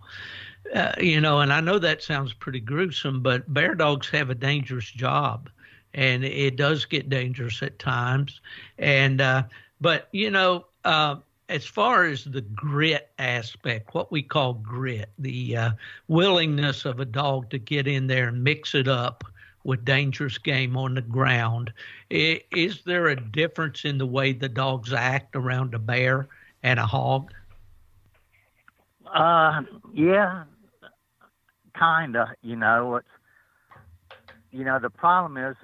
Uh, you know, and I know that sounds pretty gruesome, but bear dogs have a dangerous job and it does get dangerous at times. And uh, but you know, uh, as far as the grit aspect, what we call grit, the uh, willingness of a dog to get in there and mix it up with dangerous game on the ground, I- is there a difference in the way the dogs act around a bear and a hog? Uh, yeah, kinda. You know, it's you know the problem is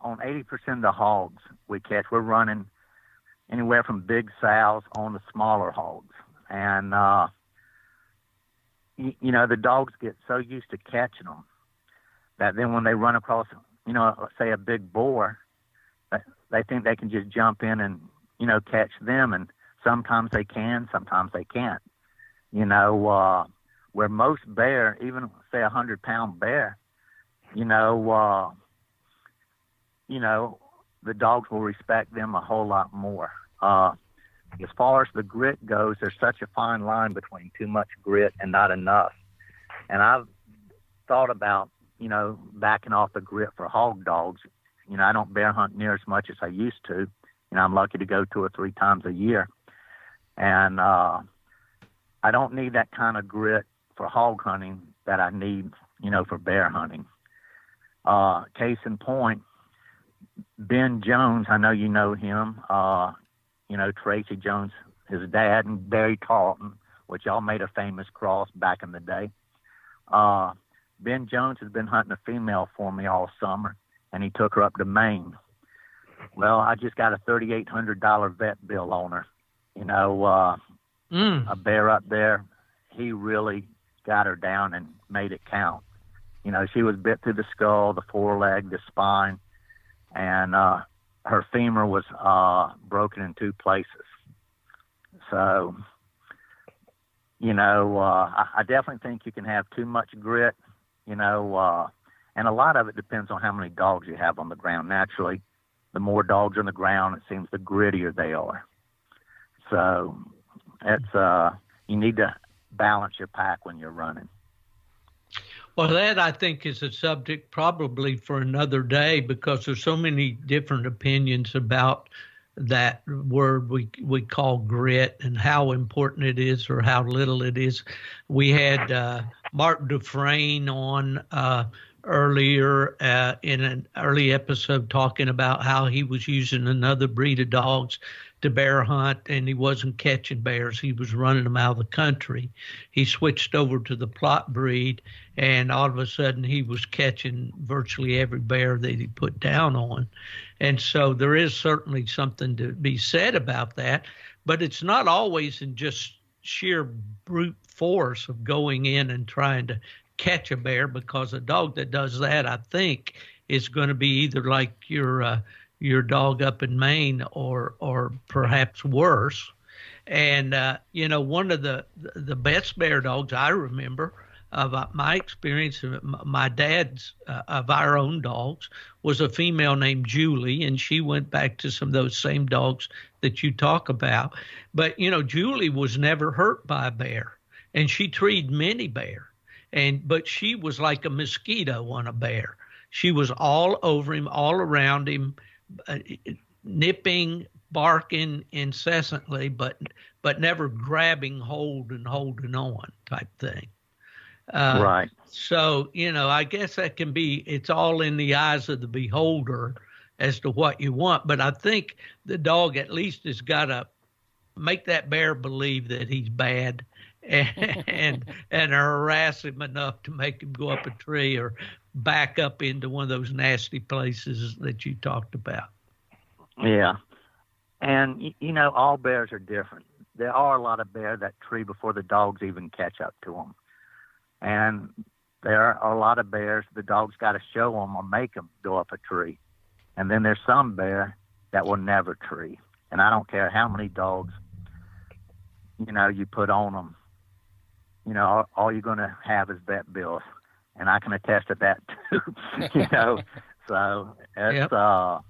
on 80% of the hogs we catch, we're running anywhere from big sows on the smaller hogs, and uh, you, you know the dogs get so used to catching them that then when they run across, you know, say a big boar, they, they think they can just jump in and you know catch them, and sometimes they can, sometimes they can't. You know, uh, where most bear, even say a hundred pound bear, you know, uh, you know, the dogs will respect them a whole lot more. Uh, as far as the grit goes, there's such a fine line between too much grit and not enough. And I've thought about, you know, backing off the grit for hog dogs. You know, I don't bear hunt near as much as I used to. You know, I'm lucky to go two or three times a year. And uh, I don't need that kind of grit for hog hunting that I need, you know, for bear hunting. Uh, case in point, Ben Jones, I know you know him. Uh, you know Tracy Jones, his dad, and Barry Tarleton, which y'all made a famous cross back in the day. Uh, ben Jones has been hunting a female for me all summer, and he took her up to Maine. Well, I just got a thirty-eight hundred dollar vet bill on her. You know, uh, Mm. a bear up there, he really got her down and made it count. You know, she was bit through the skull, the foreleg, the spine, and uh, her femur was uh, broken in two places. So, you know, uh, I, I definitely think you can have too much grit. You know, uh, and a lot of it depends on how many dogs you have on the ground. Naturally, the more dogs on the ground, it seems the grittier they are. So, it's uh, you need to balance your pack when you're running. Well, that I think is a subject probably for another day because there's so many different opinions about that word we we call grit and how important it is or how little it is. We had uh, Mark Dufresne on uh, earlier uh, in an early episode talking about how he was using another breed of dogs to bear hunt and he wasn't catching bears. He was running them out of the country. He switched over to the Plott breed and all of a sudden he was catching virtually every bear that he put down on. And so there is certainly something to be said about that but it's not always in just sheer brute force of going in and trying to catch a bear because a dog that does that, I think, is going to be either like your uh, your dog up in Maine or or perhaps worse. And uh, you know, one of the the best bear dogs I remember of uh, my experience, my dad's uh, of our own dogs was a female named Julie, and she went back to some of those same dogs that you talk about. But you know, Julie was never hurt by a bear, and she treed many bears and but she was like a mosquito on a bear. She was all over him, all around him, nipping, barking incessantly, but but never grabbing hold and holding on type thing. Uh, right. So you know, I guess that can be. It's all in the eyes of the beholder as to what you want. But I think the dog at least has got to make that bear believe that he's bad and and harass him enough to make him go up a tree or back up into one of those nasty places that you talked about. Yeah, and you know all bears are different. There are a lot of bears that tree before the dogs even catch up to them, and there are a lot of bears the dogs got to show them or make them go up a tree, and then there's some bear that will never tree, and I don't care how many dogs you know you put on them you know, all, all you're going to have is vet bills, and I can attest to that too. *laughs* you know, *laughs* so it's yep. uh,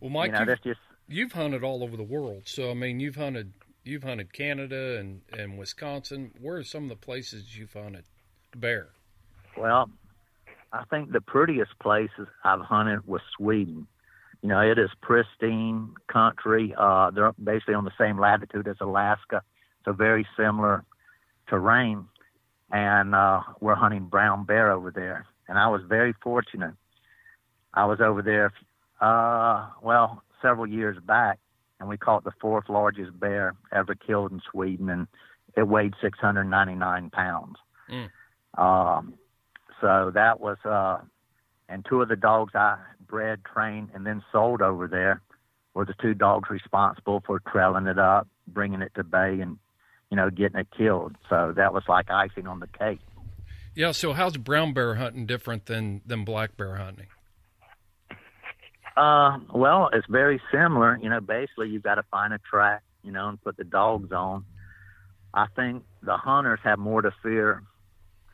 well, Mike, you know, that's just you've hunted all over the world. So I mean, you've hunted you've hunted Canada and and Wisconsin. Where are some of the places you've hunted bear? Well, I think the prettiest places I've hunted was Sweden. You know, it is pristine country. Uh, they're basically on the same latitude as Alaska, so very similar terrain, and uh, we're hunting brown bear over there. And I was very fortunate. I was over there, uh, well, several years back, and we caught the fourth largest bear ever killed in Sweden, and it weighed 699 pounds. Mm. Um, so that was, uh, and two of the dogs I bred, trained, and then sold over there were the two dogs responsible for trailing it up, bringing it to bay, and you know, getting it killed. So that was like icing on the cake. Yeah. So how's brown bear hunting different than than black bear hunting? Uh, well, it's very similar. You know, basically you've got to find a track, you know, and put the dogs on. I think the hunters have more to fear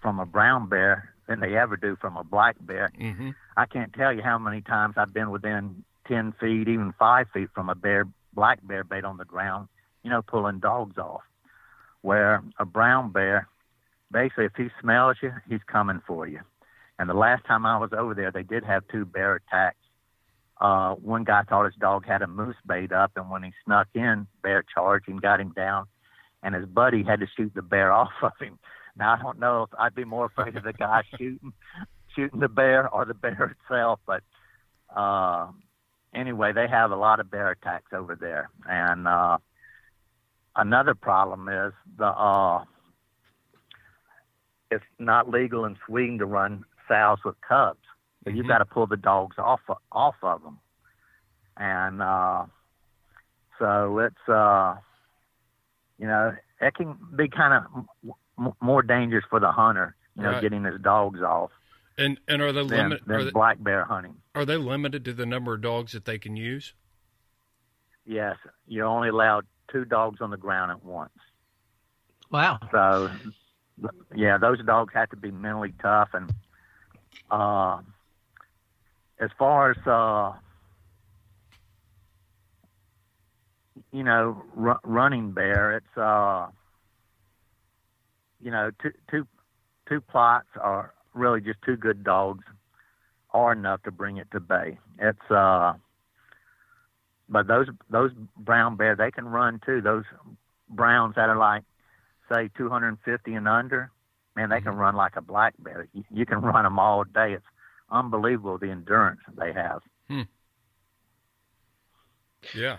from a brown bear than they ever do from a black bear. Mm-hmm. I can't tell you how many times I've been within ten feet, even five feet from a bear, black bear bait on the ground, you know, pulling dogs off where a brown bear, basically, if he smells you, he's coming for you. And the last time I was over there, they did have two bear attacks. Uh, one guy thought his dog had a moose bait up, and when he snuck in, bear charged and got him down. And his buddy had to shoot the bear *laughs* off of him. Now I don't know if I'd be more afraid of the guy *laughs* shooting shooting the bear or the bear itself, but uh, anyway, they have a lot of bear attacks over there, and uh, another problem is the uh, it's not legal in Sweden to run sows with cubs. So mm-hmm. you've got to pull the dogs off off of them, and uh, so it's uh, you know it can be kind of m- more dangerous for the hunter, you know, right. getting his dogs off. And and are they limited? Than black bear hunting. Are they limited to the number of dogs that they can use? Yes, you're only allowed two dogs on the ground at once. Wow. So, yeah, those dogs have to be mentally tough. And uh, as far as, uh, you know, r- running bear, it's, uh, you know, two, two, two Plotts are really just two good dogs are enough to bring it to bay. It's uh, but those those brown bear they can run too. Those browns that are like say 250 and under, man, they can mm-hmm. run like a black bear. You, you can *laughs* run them all day. It's unbelievable the endurance they have. Hmm. Yeah.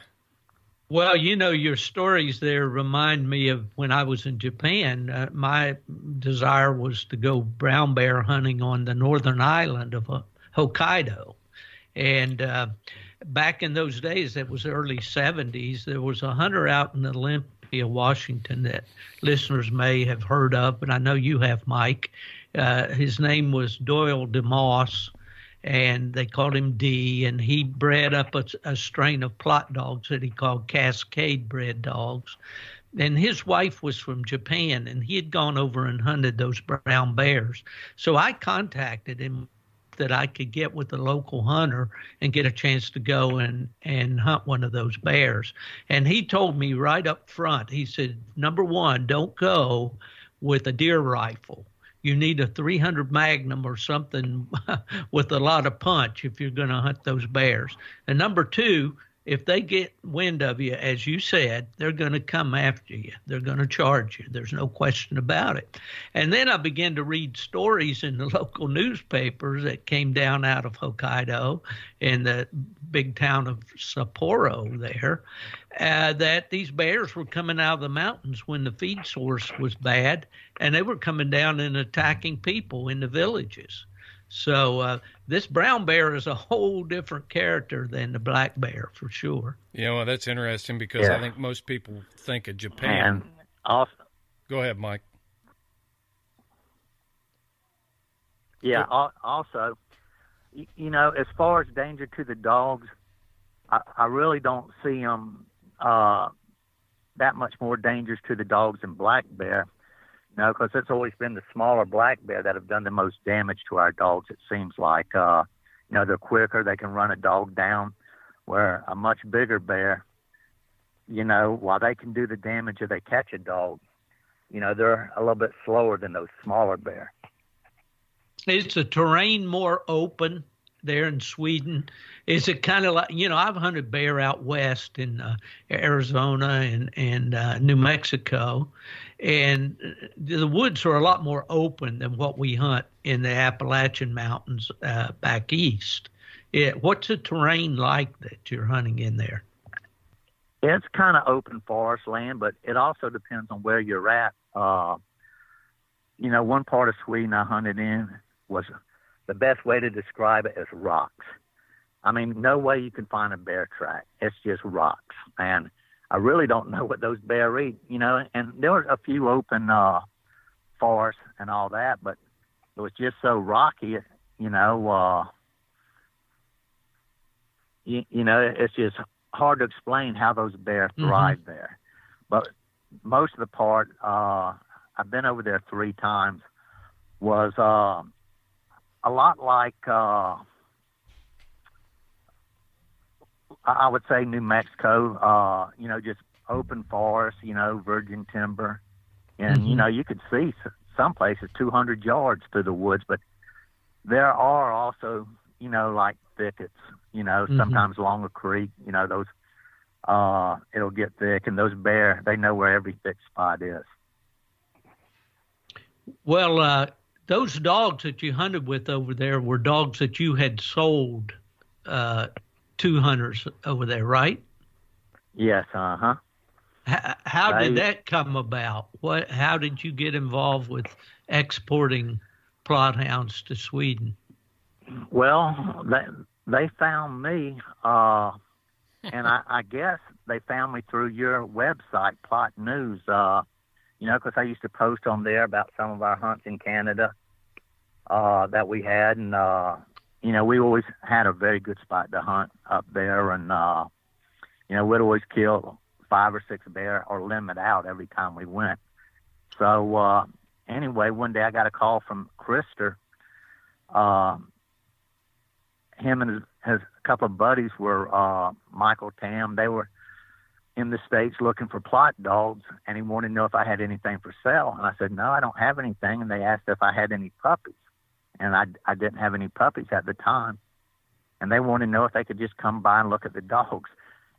Well, you know, your stories there remind me of when I was in Japan. Uh, my desire was to go brown bear hunting on the northern island of uh, Hokkaido. And uh, back in those days, it was early 70s, there was a hunter out in Olympia, Washington, that listeners may have heard of, and I know you have, Mike. Uh, his name was Doyle DeMoss and they called him D. And he bred up a, a strain of Plott dogs that he called Cascade bred dogs. And his wife was from Japan, and he had gone over and hunted those brown bears. So I contacted him that I could get with the local hunter and get a chance to go and and hunt one of those bears. And he told me right up front, he said, number one, don't go with a deer rifle you need a 300 Magnum or something *laughs* with a lot of punch if you're going to hunt those bears. And number two, if they get wind of you, as you said, they're going to come after you. They're going to charge you. There's no question about it. And then I began to read stories in the *laughs* local newspapers that came down out of Hokkaido in the big town of Sapporo there uh, that these bears were coming out of the mountains when the feed source was bad and they were coming down and attacking people in the villages. So uh, this brown bear is a whole different character than the black bear for sure. Yeah, well, that's interesting because yeah. I think most people think of Japan. And also, go ahead, Mike. Yeah. Also, you know, as far as danger to the dogs, I, I really don't see them uh, that much more dangerous to the dogs than black bear. No, because it's always been the smaller black bear that have done the most damage to our dogs. It seems like, uh, you know, they're quicker. They can run a dog down, where a much bigger bear, you know, while they can do the damage if they catch a dog, you know, they're a little bit slower than those smaller bear. Is the terrain more open there in Sweden? Is it kind of like you know I've hunted bear out west in uh, Arizona and and uh, New Mexico, and the woods are a lot more open than what we hunt in the Appalachian Mountains uh, back east. It, what's the terrain like that you're hunting in there? It's kind of open forest land, but it also depends on where you're at. Uh, you know, one part of Sweden I hunted in was the best way to describe it is rocks. I mean, no way you can find a bear track. It's just rocks, and I really don't know what those bear eat, you know. And there were a few open uh, forests and all that, but it was just so rocky, you know. Uh, you, you know, it's just hard to explain how those bears mm-hmm. thrive mm-hmm. there. But most of the part, uh, I've been over there three times, was uh, a lot like. Uh, I would say New Mexico. Uh, you know, just open forest. You know, virgin timber, and mm-hmm. you know you could see some places 200 yards through the woods, but there are also you know like thickets. You know, mm-hmm. sometimes along a creek. You know those. Uh, it'll get thick, and those bear they know where every thick spot is. Well, uh, those dogs that you hunted with over there were dogs that you had sold uh, two hunters over there, right? Yes. Uh huh. How, how did that come about? What? How did you get involved with exporting Plott hounds to Sweden? Well, they they found me, uh, and I, I guess they found me through your website, Plott News. Uh, you know, because I used to post on there about some of our hunts in Canada uh, that we had, and uh, you know, we always had a very good spot to hunt up there, and uh, you know, we'd always kill five or six bear or limit out every time we went. So uh, anyway, one day I got a call from Krister. Uh, him and his, his couple of buddies were uh, Michael Tam. They were in the states looking for Plott dogs, and he wanted to know if I had anything for sale. And I said, no, I don't have anything. And they asked if I had any puppies, and I I didn't have any puppies at the time. And they wanted to know if they could just come by and look at the dogs.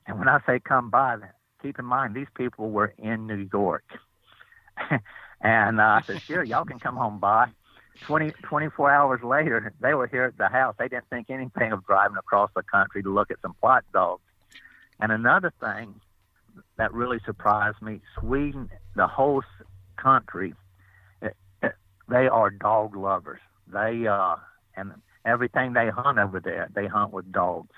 And when I say come by, keep in mind these people were in New York. *laughs* and uh, I said, sure, y'all can come home by. 20, 24 hours later, they were here at the house. They didn't think anything of driving across the country to look at some Plott dogs. And another thing that really surprised me, Sweden, the whole country, it, it, they are dog lovers. They uh, and everything they hunt over there, they hunt with dogs.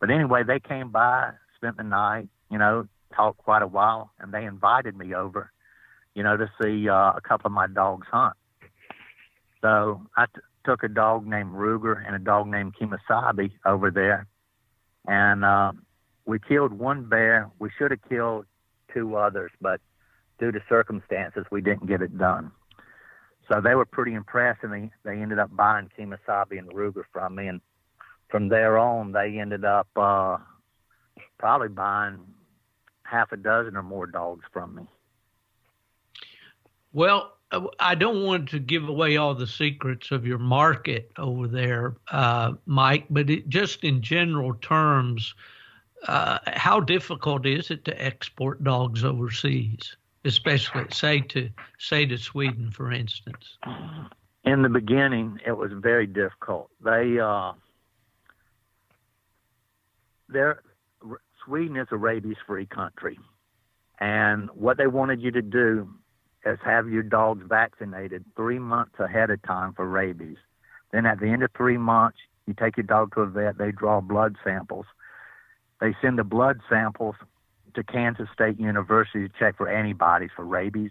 But anyway, they came by, spent the night, you know, talked quite a while, and they invited me over, you know, to see uh, a couple of my dogs hunt. So I t- took a dog named Ruger and a dog named Kemosabe over there, and uh, we killed one bear. We should have killed two others, but due to circumstances, we didn't get it done. So they were pretty impressed, and they they ended up buying Kemosabe and Ruger from me, and from there on, they ended up uh, probably buying half a dozen or more dogs from me. Well, uh, I don't want to give away all the secrets of your market over there, uh, Mike, but it, just in general terms, uh, how difficult is it to export dogs overseas, especially say to say to Sweden, for instance? In the beginning, it was very difficult. They uh, Sweden is a rabies-free country, and what they wanted you to do is have your dogs vaccinated three months ahead of time for rabies. Then at the end of three months, you take your dog to a vet. They draw blood samples. They send the blood samples to Kansas State University to check for antibodies for rabies.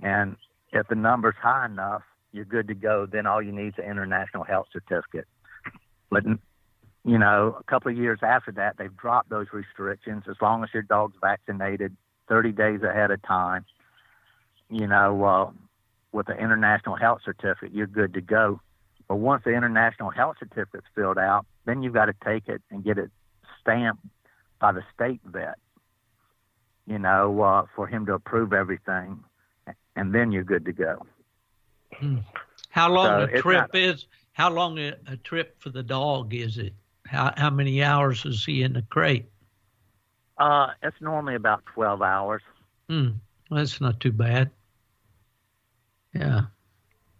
And if the number's high enough, you're good to go. Then all you need is an international health certificate. But you know, a couple of years after that, they've dropped those restrictions as long as your dog's vaccinated 30 days ahead of time. You know, uh, with the international health certificate, you're good to go. But once the international health certificate's filled out, then you've got to take it and get it stamped by the state vet. You know, uh, for him to approve everything, and then you're good to go. Hmm. How long so a trip not, is? How long a, a trip for the dog is it? How how many hours is he in the crate? Uh, it's normally about twelve hours. Hmm. Well, that's not too bad. Yeah.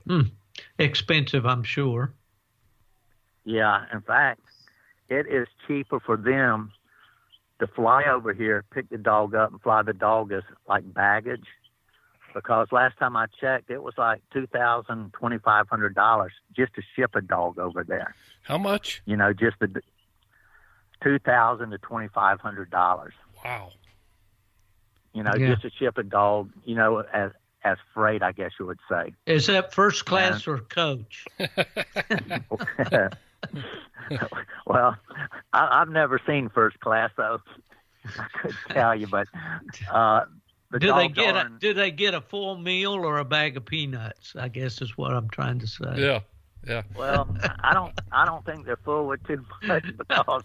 Hmm. Expensive, I'm sure. Yeah. In fact, it is cheaper for them to fly over here, pick the dog up, and fly the dog as like baggage. Because last time I checked, it was like two thousand, twenty five hundred dollars just to ship a dog over there. How much? You know, just the two thousand to twenty five hundred dollars. Wow. You know, yeah. just to ship a dog, you know, as as freight, I guess you would say. Is that first class and, or coach? *laughs* *laughs* *laughs* *laughs* well, I, have never seen first class, though. I couldn't tell you, but uh, the do they get a, do they get a full meal or a bag of peanuts? I guess is what I'm trying to say. Yeah. Yeah. Well, I don't I don't think they're full with too much *laughs* because,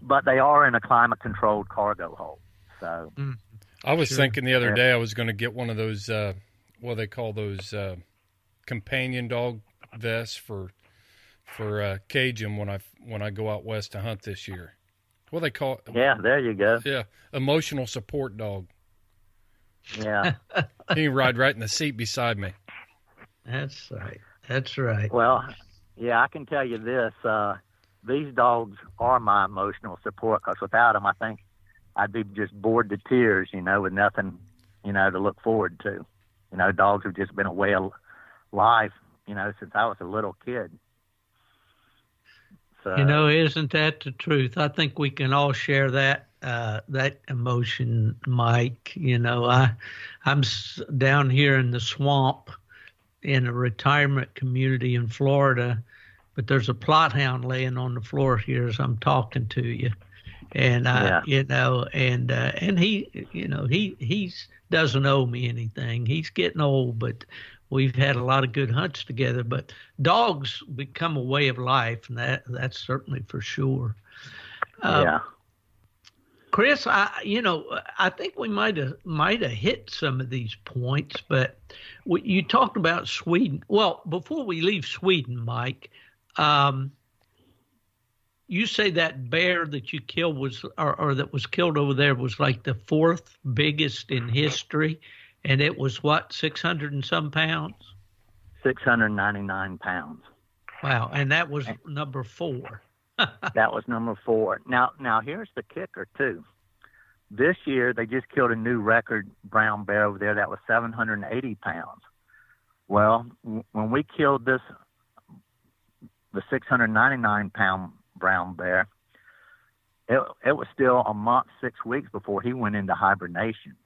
but they are in a climate controlled cargo hold. So. Mm. I was sure. thinking the other yeah. day I was going to get one of those uh, what they call those uh, companion dog vests for for uh, Cajun when I when I go out west to hunt this year. What they call it? Yeah, there you go. Yeah, emotional support dog. Yeah, *laughs* he can ride right in the seat beside me. That's right. That's right. Well, yeah, I can tell you this: uh, these dogs are my emotional support. Because without them, I think I'd be just bored to tears, you know, with nothing, you know, to look forward to. You know, dogs have just been a way of life, you know, since I was a little kid. So, you know, isn't that the truth? I think we can all share that uh, that emotion, Mike. You know, I I'm down here in the swamp in a retirement community in Florida, but there's a Plott hound laying on the floor here as I'm talking to you, and I, yeah. you know, and uh, and he, you know, he he's doesn't owe me anything. He's getting old, but we've had a lot of good hunts together. But dogs become a way of life, and that that's certainly for sure. Um, yeah. Chris, I you know I think we might have might have hit some of these points, but we, you talked about Sweden. Well, before we leave Sweden, Mike, um, you say that bear that you killed was or, or that was killed over there was like the fourth biggest in history, and it was what six hundred and some pounds. Six hundred ninety nine pounds. Wow, and that was number four. *laughs* that was number four. Now, now here's the kicker too. This year they just killed a new record brown bear over there that was 780 pounds. Well, w- when we killed this, the 699 pound brown bear, it it was still a month, six weeks before he went into hibernation.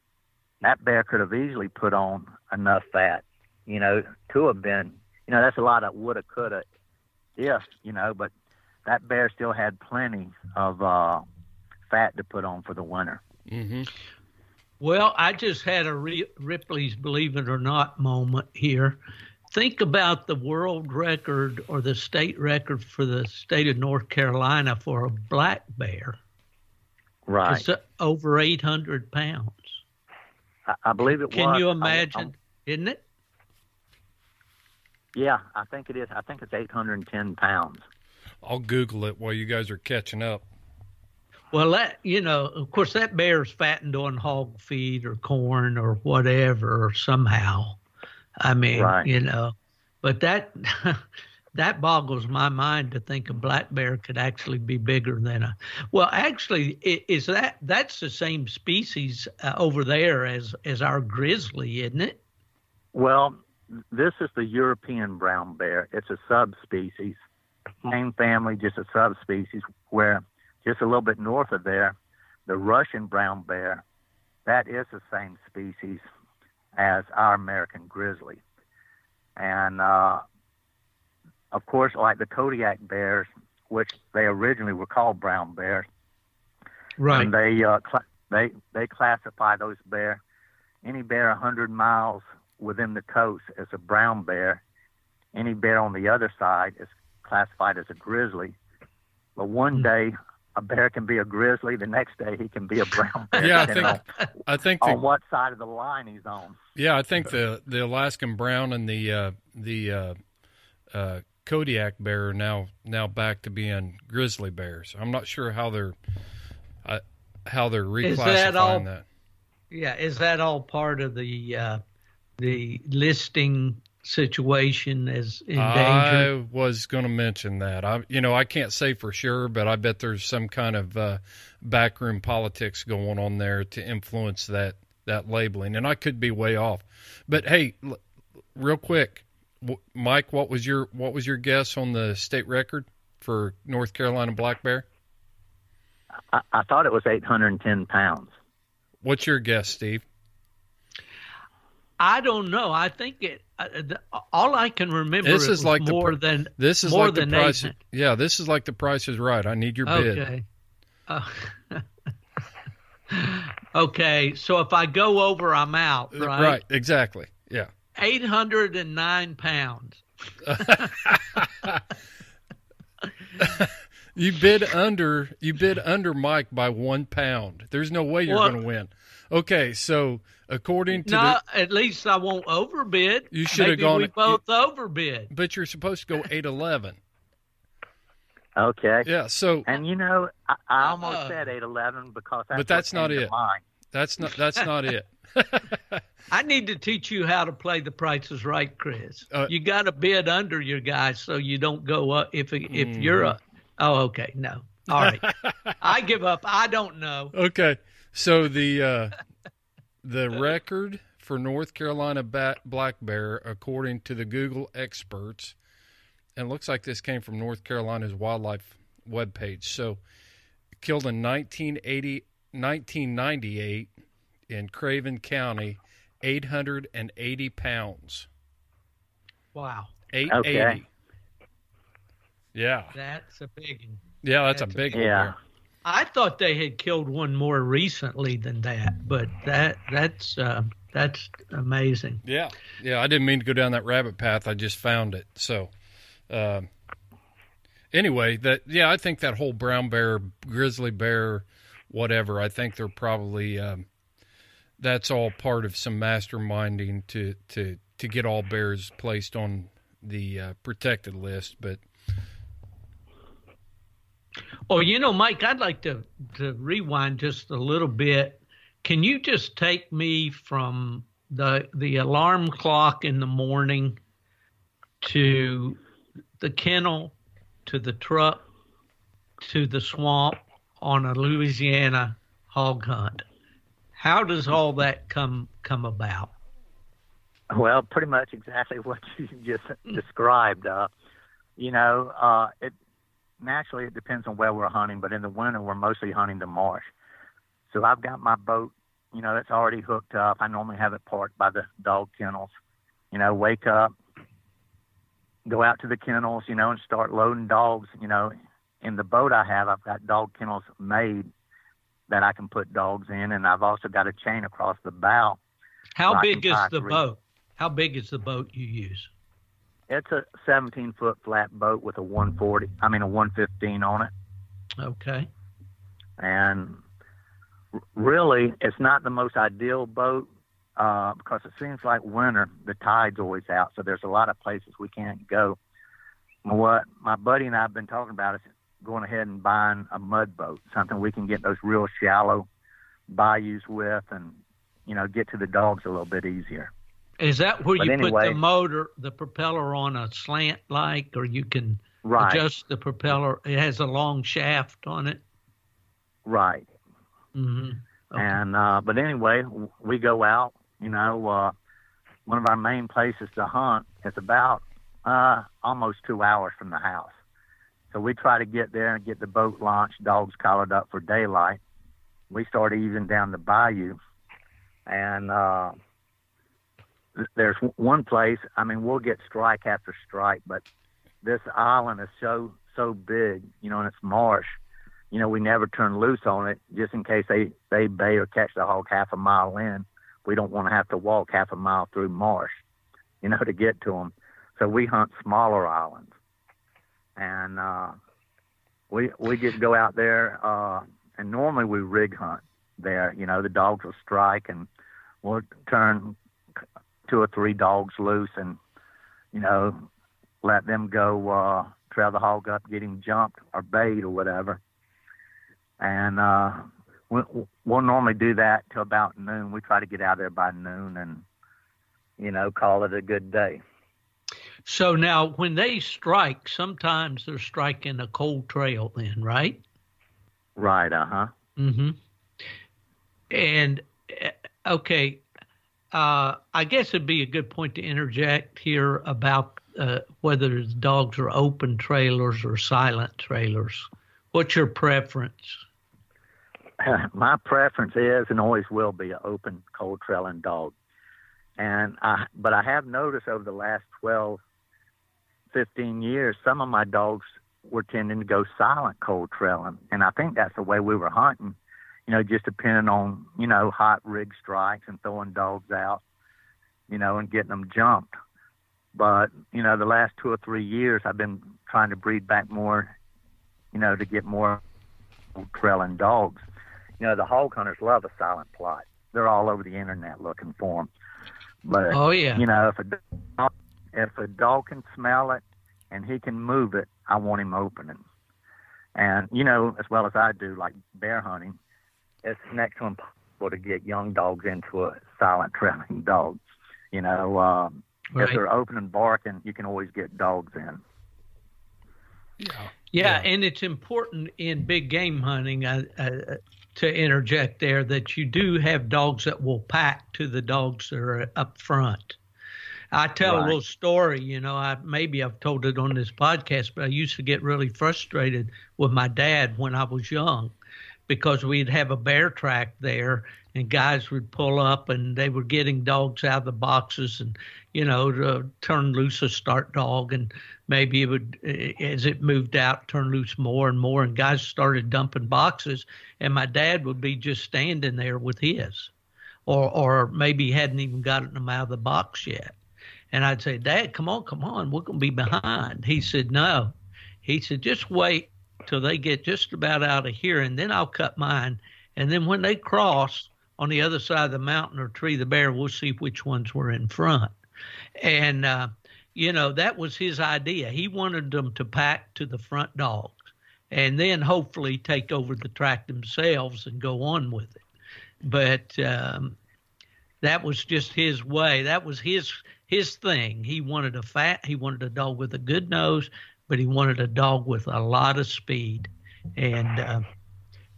That bear could have easily put on enough fat, you know, to have been, you know, that's a lot of woulda, coulda, if, you know, but that bear still had plenty of uh, fat to put on for the winter. Mm-hmm. Well, I just had a Re- Ripley's Believe It or Not moment here. Think about the world record or the state record for the state of North Carolina for a black bear. Right. It's uh, over 800 pounds. I, I believe it Can was. Can you I- imagine? I- Isn't it? yeah, I think it is. I think it's 810 pounds. I'll Google it while you guys are catching up. Well, that you know, of course, that bear's fattened on hog feed or corn or whatever or somehow. I mean, Right. you know, but that *laughs* that boggles my mind to think a black bear could actually be bigger than a. Well, actually, is that that's the same species uh, over there as as our grizzly, isn't it? Well, this is the European brown bear. It's a subspecies, same family, just a subspecies. Where just a little bit north of there, the Russian brown bear, that is the same species as our American grizzly. And uh, of course, like the Kodiak bears, which they originally were called brown bears, and they uh, cl- they they classify those bear any bear 100 miles within the coast as a brown bear. Any bear on the other side is classified as a grizzly. But one Hmm. day a bear can be a grizzly, the next day he can be a brown *laughs* bear. Yeah, I think I think on, the, on what side of the line he's on. yeah, I think the the Alaskan brown and the uh, the uh, uh, Kodiak bear now now back to being grizzly bears. I'm not sure how they're uh, how they're Is reclassifying that all- that. Yeah, is that all part of the uh, the listing situation as endangered? I was going to mention that. I, you know, I can't say for sure, but I bet there's some kind of uh, backroom politics going on there to influence that that labeling, and I could be way off. But hey, l- real quick, Mike, what was your what was your guess on the state record for North Carolina black bear? I, I thought it was 810 pounds. What's your guess, Steve? I don't know. I think it. Uh, the, all I can remember This it is was like more pr- than This is more like the price. eight- Yeah, this is like the Price is Right. I need your bid. Okay. Uh, *laughs* okay. So if I go over, I'm out. Uh, Right. right. Exactly. Yeah. Eight hundred and nine pounds. *laughs* You bid under you bid under Mike by one pound. There's no way you're What? going to win. Okay, so according to No, at least I won't overbid. You should have gone- We both overbid. but you're supposed to go *laughs* eight eleven. Okay. Yeah, so And you know, I, I almost Uh-uh. said 811 because that's But that's not it. mind. That's not that's not it. *laughs* I need to teach you how to play the prices right, Chris. Uh, you got to bid under your guys so you don't go up. If if Mm. you're a, oh, okay, no, all right, *laughs* I give up. I don't know. Okay, so the uh, *laughs* the record for North Carolina bat, black bear, according to the Google experts, and it looks like this came from North Carolina's wildlife webpage. So, killed in 1980, 1998 in Craven County, 880 pounds. Wow, 880. Okay. Yeah, that's a big. one. yeah, that's, That's a a big big- one. Yeah. there. I thought they had killed one more recently than that, but that that's uh, that's amazing. Yeah, yeah. I didn't mean to go down that rabbit path. I just found it. So, um, anyway, that yeah, I think that whole brown bear, grizzly bear, whatever. I think they're probably um, that's all part of some masterminding to to to get all bears placed on the uh, protected list. But oh, you know, Mike, I'd like to to rewind just a little bit. Can you just take me from the the alarm clock in the morning to the kennel to the truck to the swamp on a Louisiana hog hunt? How does all that come come about? Well, pretty much exactly what *laughs* you just described. Uh, you know, uh, it naturally it depends on where we're hunting, but in the winter we're mostly hunting the marsh. So I've got my boat, you know, that's already hooked up. I normally have it parked by the dog kennels. You know, wake up, go out to the kennels, you know, and start loading dogs. You know, in the boat I have, I've got dog kennels made that I can put dogs in, and I've also got a chain across the bow. How big is the boat? How big is the boat you use? It's a 17 foot flat boat with a 140. I mean a 115 on it. Okay. And really, it's not the most ideal boat uh, because it seems like winter, the tide's always out, so there's a lot of places we can't go. What my buddy and I have been talking about is going ahead and buying a mud boat, something we can get those real shallow bayous with, and you know get to the dogs a little bit easier. Is that where but you anyway, put the motor, the propeller on a slant like, or you can right. adjust the propeller? It has a long shaft on it. Right. Mm-hmm. Okay. And uh, but anyway, we go out. You know, uh, one of our main places to hunt is about uh, almost two hours from the house. So we try to get there and get the boat launched, dogs collared up for daylight. We start easing down the bayou, and uh, there's one place. I mean, we'll get strike after strike, but this island is so so big, you know, and it's marsh. You know, we never turn loose on it just in case they they bay or catch the hog half a mile in. We don't want to have to walk half a mile through marsh, you know, *laughs* to get to them. So we hunt smaller islands and uh, we we just go out there, uh, and normally we rig hunt there. You know, the dogs will strike, and we'll turn two or three dogs loose, and you know, let them go uh, trail the hog up, get him jumped or bait or whatever, and uh, we, we'll normally do that till about noon. We try to get out there by noon, and you know, call it a good day. So now, when they strike, sometimes they're striking a cold trail, then, right? Right. Uh huh. Mm-hmm. And eh, okay, uh, I guess it'd be a good point to interject here about uh, whether the dogs are open trailers or silent trailers. What's your preference? *laughs* My preference is and always will be an open cold trailing dog. And I, but I have noticed over the last 12 15 years, some of my dogs were tending to go silent cold trailing. And I think that's the way we were hunting, you know, just depending on, you know, hot rig strikes and throwing dogs out, you know, and getting them jumped. But, you know, the last two or three years, I've been trying to breed back more, you know, to get more trailing dogs. You know, the hog hunters love a silent Plott. They're all over the internet looking for them. But, oh, yeah. you know, if a if a dog can smell it and he can move it, I want him opening. And you know, as well as I do, like bear hunting, it's next to impossible to get young dogs into a silent trailing dog. You know, um, right. if they're open and barking, you can always get dogs in. Yeah. Yeah, yeah. and it's important in big game hunting uh, uh, to interject there that you do have dogs that will pack to the dogs that are up front. I tell right. a little story, you know, I maybe I've told it on this podcast, but I used to get really frustrated with my dad when I was young because we'd have a bear track there and guys would pull up and they were getting dogs out of the boxes and you know to turn loose a start dog and maybe it would as it moved out turn loose more and more and guys started dumping boxes and my dad would be just standing there with his or or maybe hadn't even gotten them out of the box yet and I'd say, Dad, come on, come on, we're going to be behind. He said, No. He said, just wait till they get just about out of here, and then I'll cut mine, And then when they cross on the other side of the mountain or tree the bear, we'll see which ones were in front. And, uh, you know, that was his idea. He wanted them to pack to the front dogs and then hopefully take over the track themselves and go on with it. But um, that was just his way. That was his his thing. He wanted a fat. He wanted a dog with a good nose, but he wanted a dog with a lot of speed, and uh,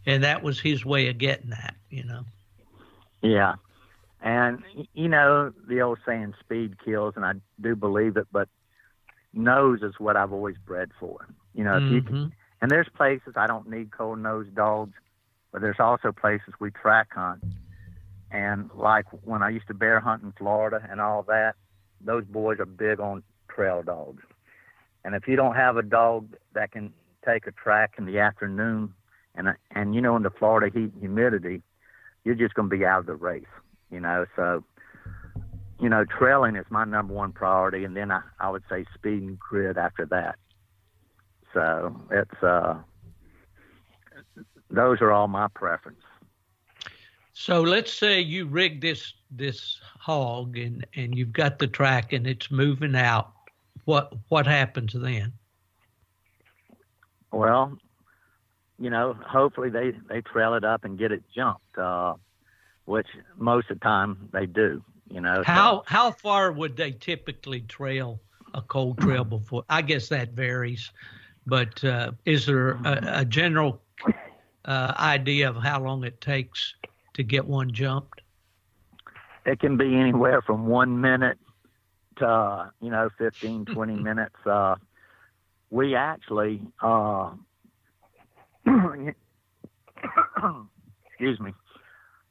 and that was his way of getting that. You know. Yeah, and you know the old saying, "Speed kills," and I do believe it. But nose is what I've always bred for. You know, mm-hmm. you can, and there's places I don't need cold nosed dogs, but there's also places we track hunt and like when I used to bear hunt in Florida and all that, those boys are big on trail dogs. And if you don't have a dog that can take a track in the afternoon, and and you know in the Florida heat and humidity, you're just going to be out of the race. You know, so you know trailing is my number one priority, and then I, I would say speed and grid after that. So it's uh, those are all my preference. So let's say you rig this this hog and and you've got the track and it's moving out. What what happens then? Well, you know, hopefully they they trail it up and get it jumped, uh, which most of the time they do. You know, how so. how far would they typically trail a cold trail before? I guess that varies, but uh, is there a, a general uh, idea of how long it takes to get one jumped? It can be anywhere from one minute to, uh, you know, 15, *laughs* 20 minutes. Uh, we actually, uh, *coughs* excuse me,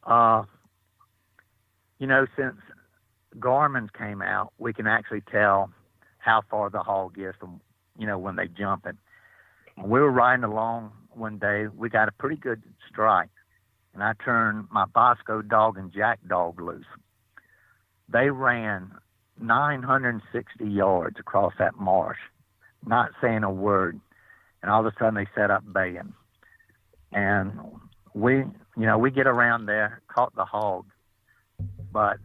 uh, you know, since Garmin's came out, we can actually tell how far the hog is from, you know, when they jump it. We were riding along one day. We got a pretty good strike and I turned my Bosco dog and Jack dog loose. They ran 960 yards across that marsh, not saying a word. And all of a sudden they set up baying. And we, you know, we get around there, caught the hog, but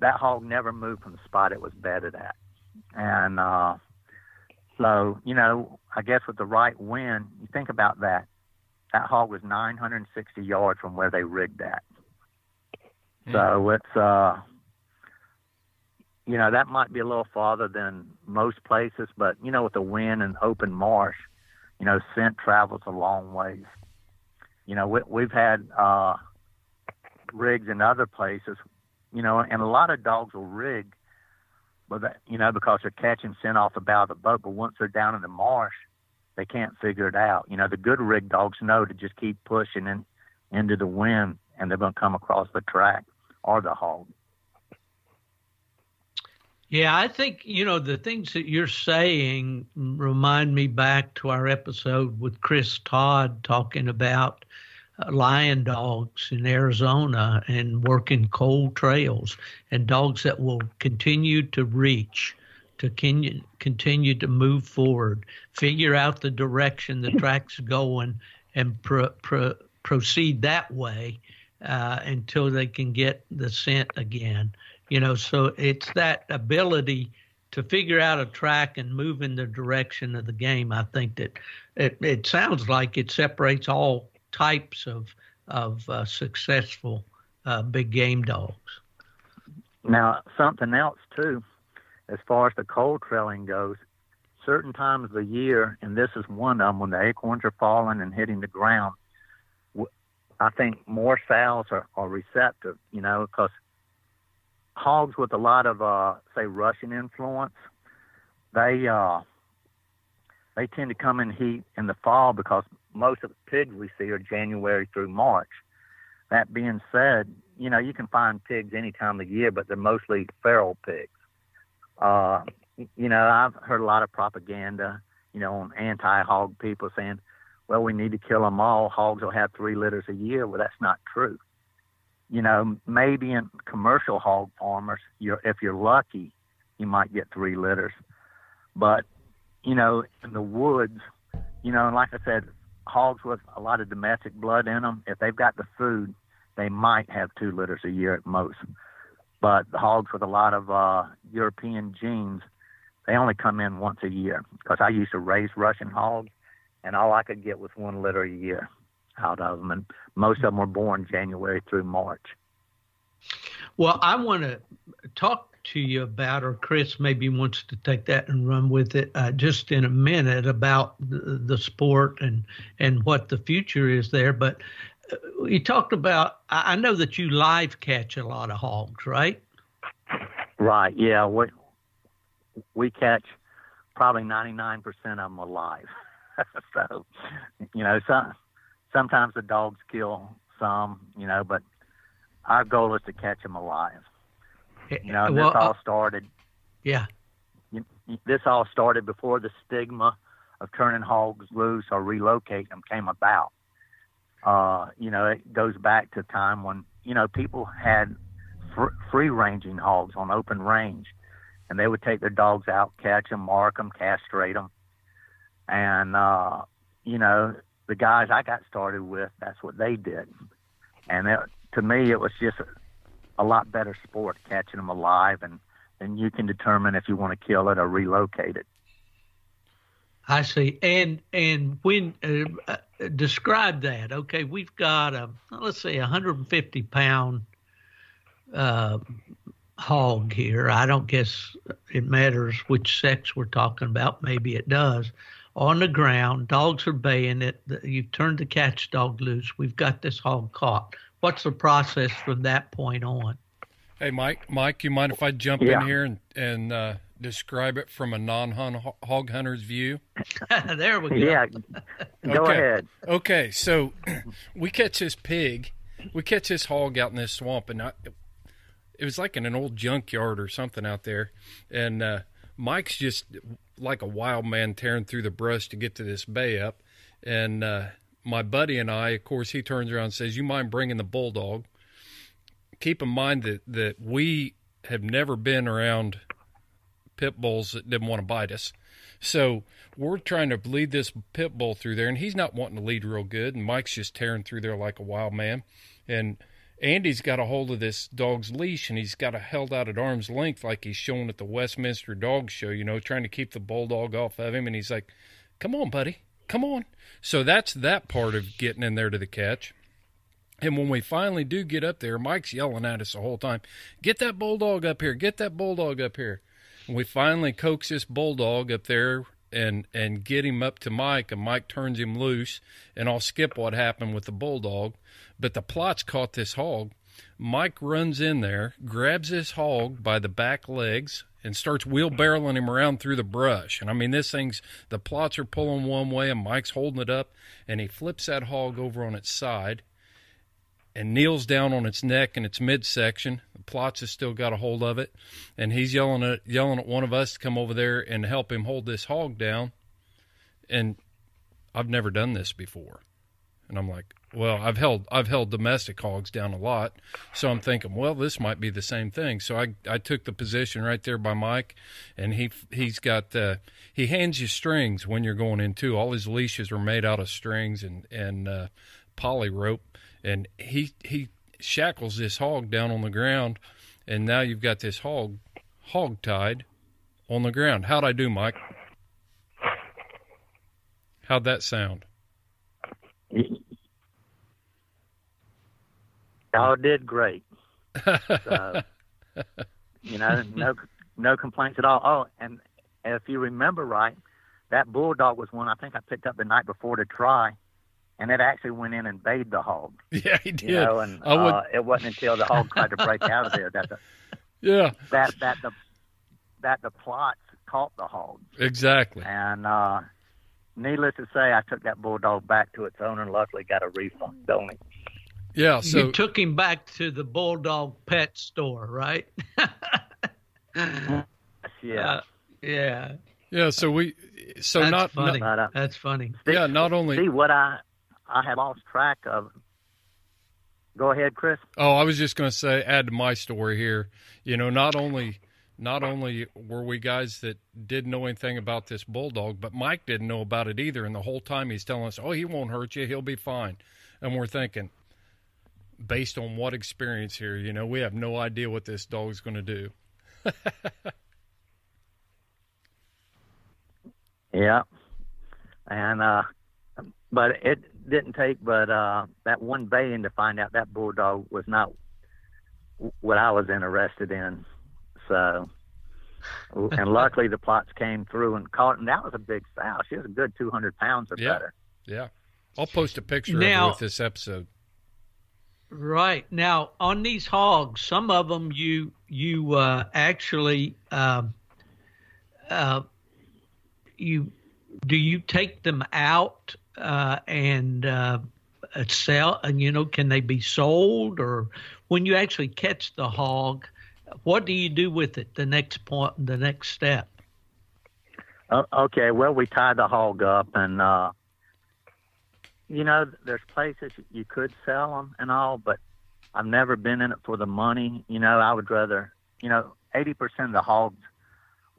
that hog never moved from the spot it was bedded at. And uh, so, you know, I guess with the right wind, you think about that. That hog was 960 yards from where they rigged that. Mm. So it's uh, you know, that might be a little farther than most places, but you know, with the wind and open marsh, you know, scent travels a long ways. You know, we, we've had uh, rigs in other places, you know, and a lot of dogs will rig, but that, you know, because they're catching scent off the bow of the boat. But once they're down in the marsh, they can't figure it out. You know, the good rig dogs know to just keep pushing in, into the wind, and they're going to come across the track or the hog. Yeah, I think, you know, the things that you're saying remind me back to our episode with Chris Todd talking about uh, lion dogs in Arizona and working cold trails and dogs that will continue to reach to continue, to move forward, figure out the direction the track's going, and pro, pro, proceed that way uh, until they can get the scent again. You know, so it's that ability to figure out a track and move in the direction of the game. I think that it, it sounds like it separates all types of of uh, successful uh, big game dogs. Now, something else too as far as the cold trailing goes, certain times of the year, and this is one of them, when the acorns are falling and hitting the ground, I think more sows are, are receptive, you know, because hogs with a lot of, uh, say, Russian influence, they uh, they tend to come in heat in the fall because most of the pigs we see are January through March. That being said, you know, you can find pigs any time of the year, but they're mostly feral pigs. Uh, you know, I've heard a lot of propaganda, you know, on anti-hog people saying, well, we need to kill them all. Hogs will have three litters a year. Well, that's not true. You know, maybe in commercial hog farmers, you're, if you're lucky, you might get three litters. But, you know, in the woods, you know, and like I said, hogs with a lot of domestic blood in them, if they've got the food, they might have two litters a year at most. But the hogs with a lot of uh, European genes, they only come in once a year. Because I used to raise Russian hogs, and all I could get was one litter a year out of them, and most of them were born January through March. Well, I want to talk to you about, or Chris maybe wants to take that and run with it uh, just in a minute about the, the, sport and and what the future is there. But you talked about. I know that you live catch a lot of hogs, right? Right. Yeah. We we catch probably ninety nine percent of them alive. *laughs* so, you know, some sometimes the dogs kill some, you know, but our goal is to catch them alive. You know, well, this all uh, started. Yeah. This all started before the stigma of turning hogs loose or relocating them came about. Uh, you know, it goes back to a time when you know people had fr- free ranging hogs on open range, and they would take their dogs out, catch them, mark them, castrate them, and uh, you know the guys I got started with, that's what they did, and it, to me it was just a lot better sport catching them alive, and then you can determine if you want to kill it or relocate it. I see. And and when uh, uh, describe that, okay? We've got a let's say a 150 pound uh, hog here. I don't guess it matters which sex we're talking about. Maybe it does. On the ground, dogs are baying it. You've turned the catch dog loose. We've got this hog caught what's the process from that point on? Hey, Mike. Mike, you mind if I jump yeah. in here and and uh, describe it from a non-hog hunter's view? *laughs* there we go. Yeah, *laughs* go okay. ahead. Okay, so *clears throat* we catch this pig, we catch this hog out in this swamp, and I, it was like in an old junkyard or something out there, and uh, Mike's just like a wild man tearing through the brush to get to this bay up, and uh, my buddy and I, of course, he turns around and says, "You mind bringing the bulldog?" Keep in mind that that we have never been around pit bulls that didn't want to bite us, so we're trying to lead this pit bull through there, and he's not wanting to lead real good, and Mike's just tearing through there like a wild man, and Andy's got a hold of this dog's leash and he's got it held out at arm's length like he's shown at the Westminster Dog Show, you know, trying to keep the bulldog off of him. And he's like, Come on, buddy. Come on. So that's that part of getting in there to the catch. And when we finally do get up there, Mike's yelling at us the whole time, Get that bulldog up here, get that bulldog up here. We finally coax this bulldog up there and and get him up to Mike, and Mike turns him loose. And I'll skip what happened with the bulldog, but the Plotts caught this hog. Mike runs in there, grabs this hog by the back legs, and starts wheelbarrowing him around through the brush. And I mean, this thing's the Plotts are pulling one way, and Mike's holding it up, and he flips that hog over on its side and kneels down on its neck and its midsection. Plotts has still got a hold of it, and he's yelling at yelling at one of us to come over there and help him hold this hog down. And I've never done this before, and I'm like, well, I've held I've held domestic hogs down a lot, so I'm thinking, well, this might be the same thing. So I I took the position right there by Mike, and he he's got uh, he hands you strings when you're going in too. All his leashes are made out of strings and and uh, poly rope, and he he shackles this hog down on the ground, and now you've got this hog hog tied on the ground. How'd I do, Mike? How'd that sound? Y'all did great. *laughs* So, you know, no no complaints at all. Oh, and if you remember right, that bulldog was one I think I picked up the night before to try, and it actually went in and bayed the hog. *laughs* Yeah, he did. You know, and would... uh, it wasn't until the hog tried to break out of there that the *laughs* yeah that that the that the Plotts caught the hog. Exactly. And uh, needless to say, I took that bulldog back to its owner and luckily got a refund on it. Yeah, so you took him back to the bulldog pet store, right? *laughs* yeah. Uh, yeah. Yeah, so we so That's not, funny. Not, uh, That's funny. yeah, not only See what I I have lost track of Go ahead, Chris. Oh, I was just going to say add to my story here. You know, not only not only were we guys that didn't know anything about this bulldog, but Mike didn't know about it either. And the whole time he's telling us, "Oh, he won't hurt you. He'll be fine." And we're thinking, based on what experience here, you know, we have no idea what this dog's going to do. *laughs* yeah, and uh, but it didn't take but uh, that one baying to find out that bulldog was not what I was interested in. So, and *laughs* luckily the Plotts came through and caught, and that was a big sow. She was a good 200 pounds or yeah. better. Yeah. I'll post a picture now, of with this episode. Right now, on these hogs, some of them you you uh, actually uh, uh, you do you take them out uh, and uh, sell? And you know, can they be sold or when you actually catch the hog? What do you do with it? The next point, the next step. Uh, okay, well, we tie the hog up, and uh, you know, there's places you could sell them and all, but I've never been in it for the money. You know, I would rather, you know, 80% of the hogs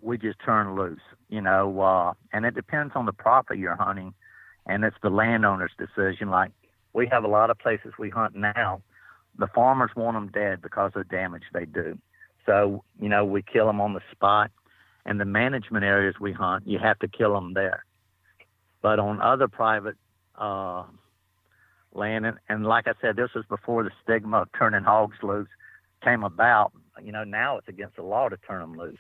we just turn loose. You know, uh, and it depends on the property you're hunting, and it's the landowner's decision. Like we have a lot of places we hunt now. The farmers want them dead because of the damage they do. So, you know, we kill them on the spot. And the management areas we hunt, you have to kill them there. But on other private uh, land, and, and like I said, this was before the stigma of turning hogs loose came about. You know, now it's against the law to turn them loose.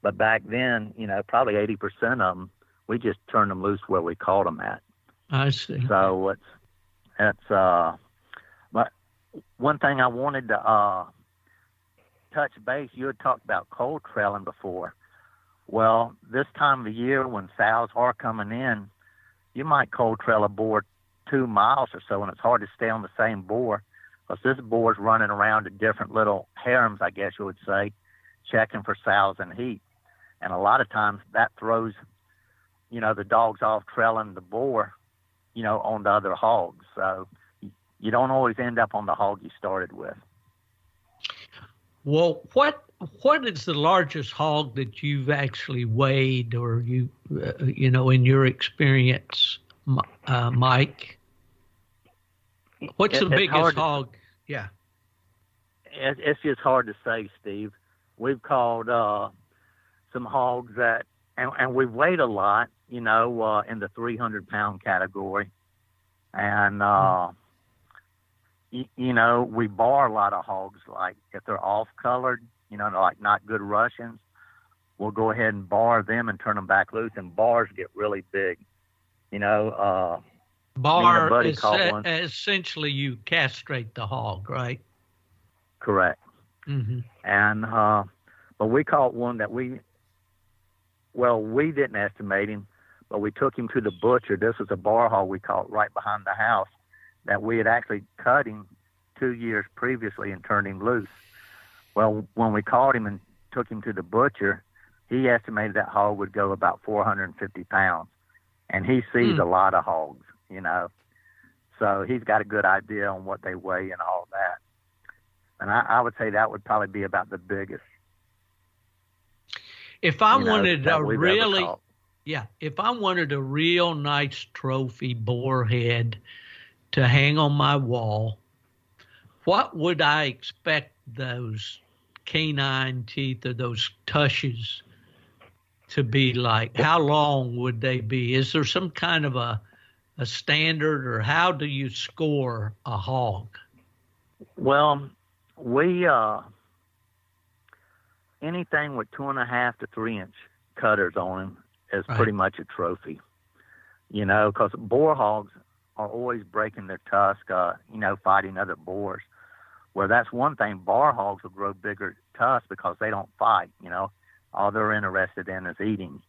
But back then, you know, probably 80% of them, we just turned them loose where we caught them at. I see. So it's, it's, uh, but one thing I wanted to, uh, touch base, you had talked about cold trailing before. Well, this time of year when sows are coming in, you might cold trail a boar two miles or so, and it's hard to stay on the same boar because this boar's running around to different little harems, I guess you would say, checking for sows and heat. And a lot of times that throws, you know, the dogs off trailing the boar, you know, on the other hogs. So you don't always end up on the hog you started with. Well, what what is the largest hog that you've actually weighed, or you uh, you know, in your experience, uh, Mike? What's It- the biggest hard to- hog? Yeah. it, it's just hard to say, Steve. We've called uh, some hogs that, and, and we've weighed a lot, you know, uh, in the 300 pound category. And, uh, y- you know, we bar a lot of hogs, like if they're off colored, you know, like not good Russians, we'll go ahead and bar them and turn them back loose. And bars get really big, you know. Uh, Bar is essentially you castrate the hog, right? correct. hmm and uh, but we caught one that we, well, we didn't estimate him, but we took him to the butcher. This was a bar hog we caught right behind the house that we had actually cut him two years previously and turned him loose. Well, when we caught him and took him to the butcher, he estimated that hog would go about 450 pounds, and he sees Hmm. a lot of hogs, you know. So he's got a good idea on what they weigh and all that. And I, I would say that would probably be about the biggest. If I know, wanted that a really. Yeah, if I wanted a real nice trophy boar head to hang on my wall, what would I expect those canine teeth or those tushes to be like? How long would they be? Is there some kind of a a standard, or how do you score a hog? Well, we uh, anything with two and a half to three inch cutters on them is Right. pretty much a trophy. You know, because boar hogs are always breaking their tusk, uh, you know, fighting other boars. Where that's one thing, bar hogs will grow bigger tusks because they don't fight. You know, all they're interested in is eating.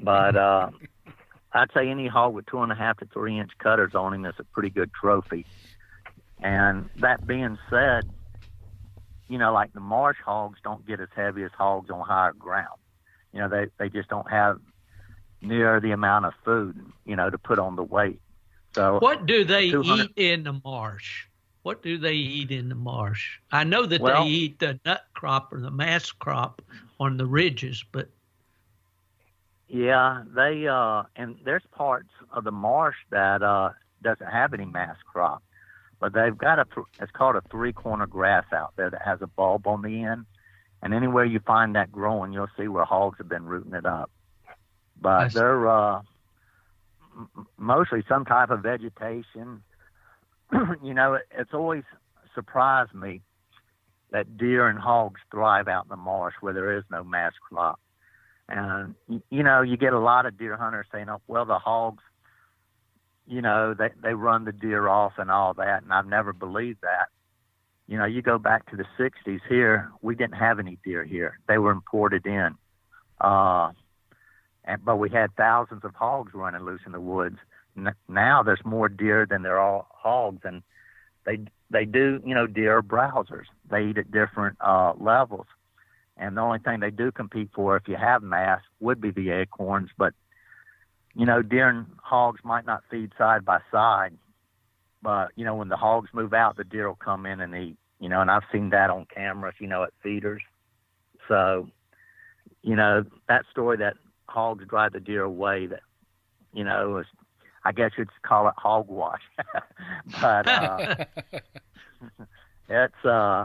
But uh, *laughs* I'd say any hog with two and a half to three inch cutters on him is a pretty good trophy. And that being said, you know, like the marsh hogs don't get as heavy as hogs on higher ground. You know, they, they just don't have near the amount of food, you know, to put on the weight. So What do they 200 eat in the marsh? What do they eat in the marsh? I know that Well- they eat the nut crop or the mast crop on the ridges, but Yeah, they uh, and there's parts of the marsh that uh doesn't have any mass crop, but they've got a it's called a three corner grass out there that has a bulb on the end, and anywhere you find that growing, you'll see where hogs have been rooting it up. But they're uh, mostly some type of vegetation. *clears throat* you know, it, it's always surprised me that deer and hogs thrive out in the marsh where there is no mass crop. And you know, you get a lot of deer hunters saying, "Oh, well, the hogs, you know, they they run the deer off and all that." And I've never believed that. You know, you go back to the '60s here, we didn't have any deer here; they were imported in. Uh, and but we had thousands of hogs running loose in the woods. N- now there's more deer than there are hogs, and they they do, you know, deer browsers. They eat at different uh, levels and the only thing they do compete for if you have mass would be the acorns but you know deer and hogs might not feed side by side but you know when the hogs move out the deer will come in and eat you know and i've seen that on cameras you know at feeders. So you know that story that hogs drive the deer away that you know is i guess you'd call it hogwash *laughs* but uh *laughs* it's uh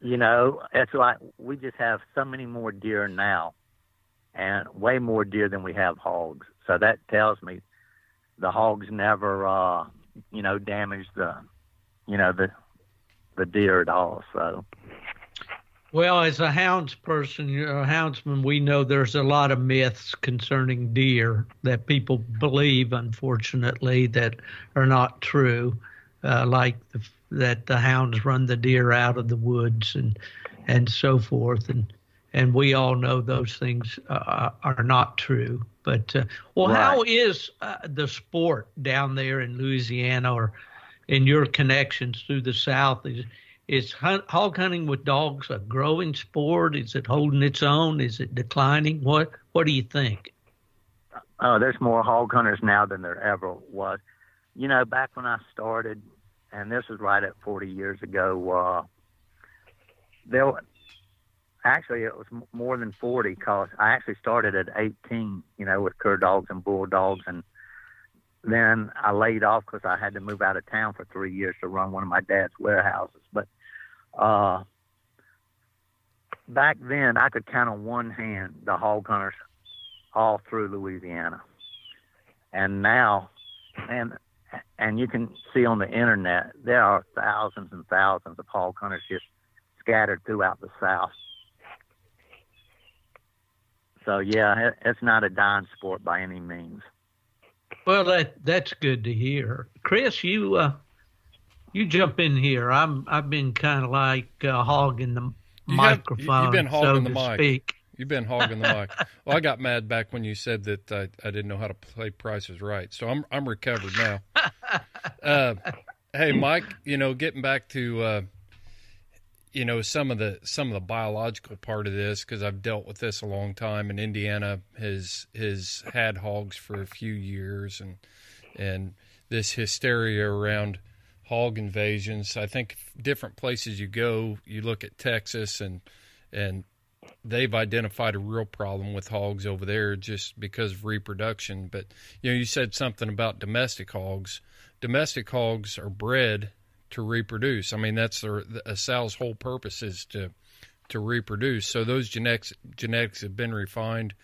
you know it's like we just have so many more deer now and way more deer than we have hogs. So that tells me the hogs never uh you know damage the you know the the deer at all so. Well, as a hounds person, a houndsman, we know there's a lot of myths concerning deer that people believe, unfortunately, that are not true, uh, like the, that the hounds run the deer out of the woods and and so forth, and and we all know those things uh, are not true. But uh, well, Right. how is uh, the sport down there in Louisiana or in your connections through the South? Is is hunt, hog hunting with dogs a growing sport? Is it holding its own? Is it declining? What What do you think? Oh, there's more hog hunters now than there ever was. You know, back when I started, and this was right at 40 years ago, uh, there actually it was more than 40 because I actually started at 18, you know, with cur dogs and bulldogs. And then I laid off because I had to move out of town for three years to run one of my dad's warehouses. But uh, back then, I could count on one hand the hog hunters all through Louisiana. And now, and and you can see on the internet, there are thousands and thousands of hog hunters just scattered throughout the South. So yeah, it's not a dying sport by any means. Well, that that's good to hear, Chris. You uh, you jump in here. I'm I've been kind of like uh, hogging the You have- you- microphone, you've been so hogging the to mic. speak. You've been hogging the mic. Well, I got mad back when you said that I, I didn't know how to play prices right. So I'm I'm recovered now. *laughs* uh, hey, Mike. You know, getting back to uh, you know some of the some of the biological part of this because I've dealt with this a long time, and Indiana has has had hogs for a few years, and and this hysteria around hog invasions. I think different places you go, you look at Texas and and they've identified a real problem with hogs over there just because of reproduction. But you know, you said something about domestic hogs. Domestic hogs are bred to reproduce. I mean, that's their a sow's whole purpose is to to reproduce. So those genetics genetics have been refined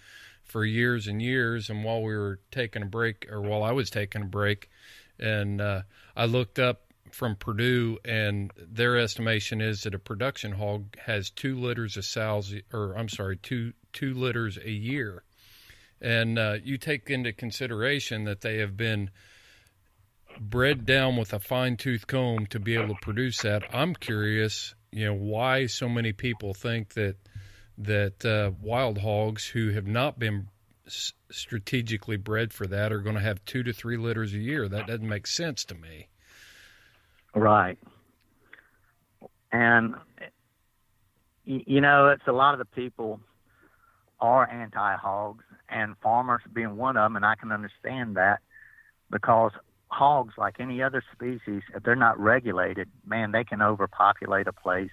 for years and years. And while we were taking a break, or while I was taking a break, and uh, I looked up from Purdue, and their estimation is that a production hog has two litters of sows, or I'm sorry, two two litters a year. And uh, you take into consideration that they have been bred down with a fine tooth comb to be able to produce that. I'm curious, you know, why so many people think that that uh, wild hogs who have not been s- strategically bred for that are going to have two to three litters a year. That doesn't make sense to me. Right. And you know, it's a lot of the people are anti hogs, and farmers being one of them, and I can understand that because hogs, like any other species, if they're not regulated, man, they can overpopulate a place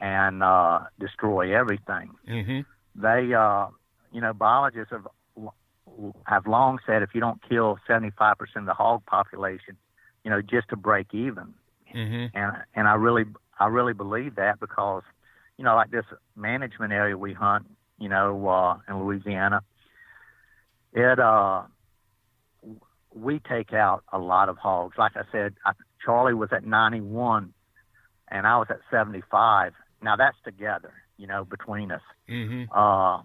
and uh, destroy everything. Mm-hmm. They, uh, you know, biologists have have long said if you don't kill 75% of the hog population, you know, just to break even. Mm-hmm. And and I really I really believe that because, you know, like this management area we hunt, you know, uh, in Louisiana, it uh, we take out a lot of hogs. Like I said, I, Charlie was at 91, and I was at 75. Now that's together, you know, between us. Mm-hmm. Uh,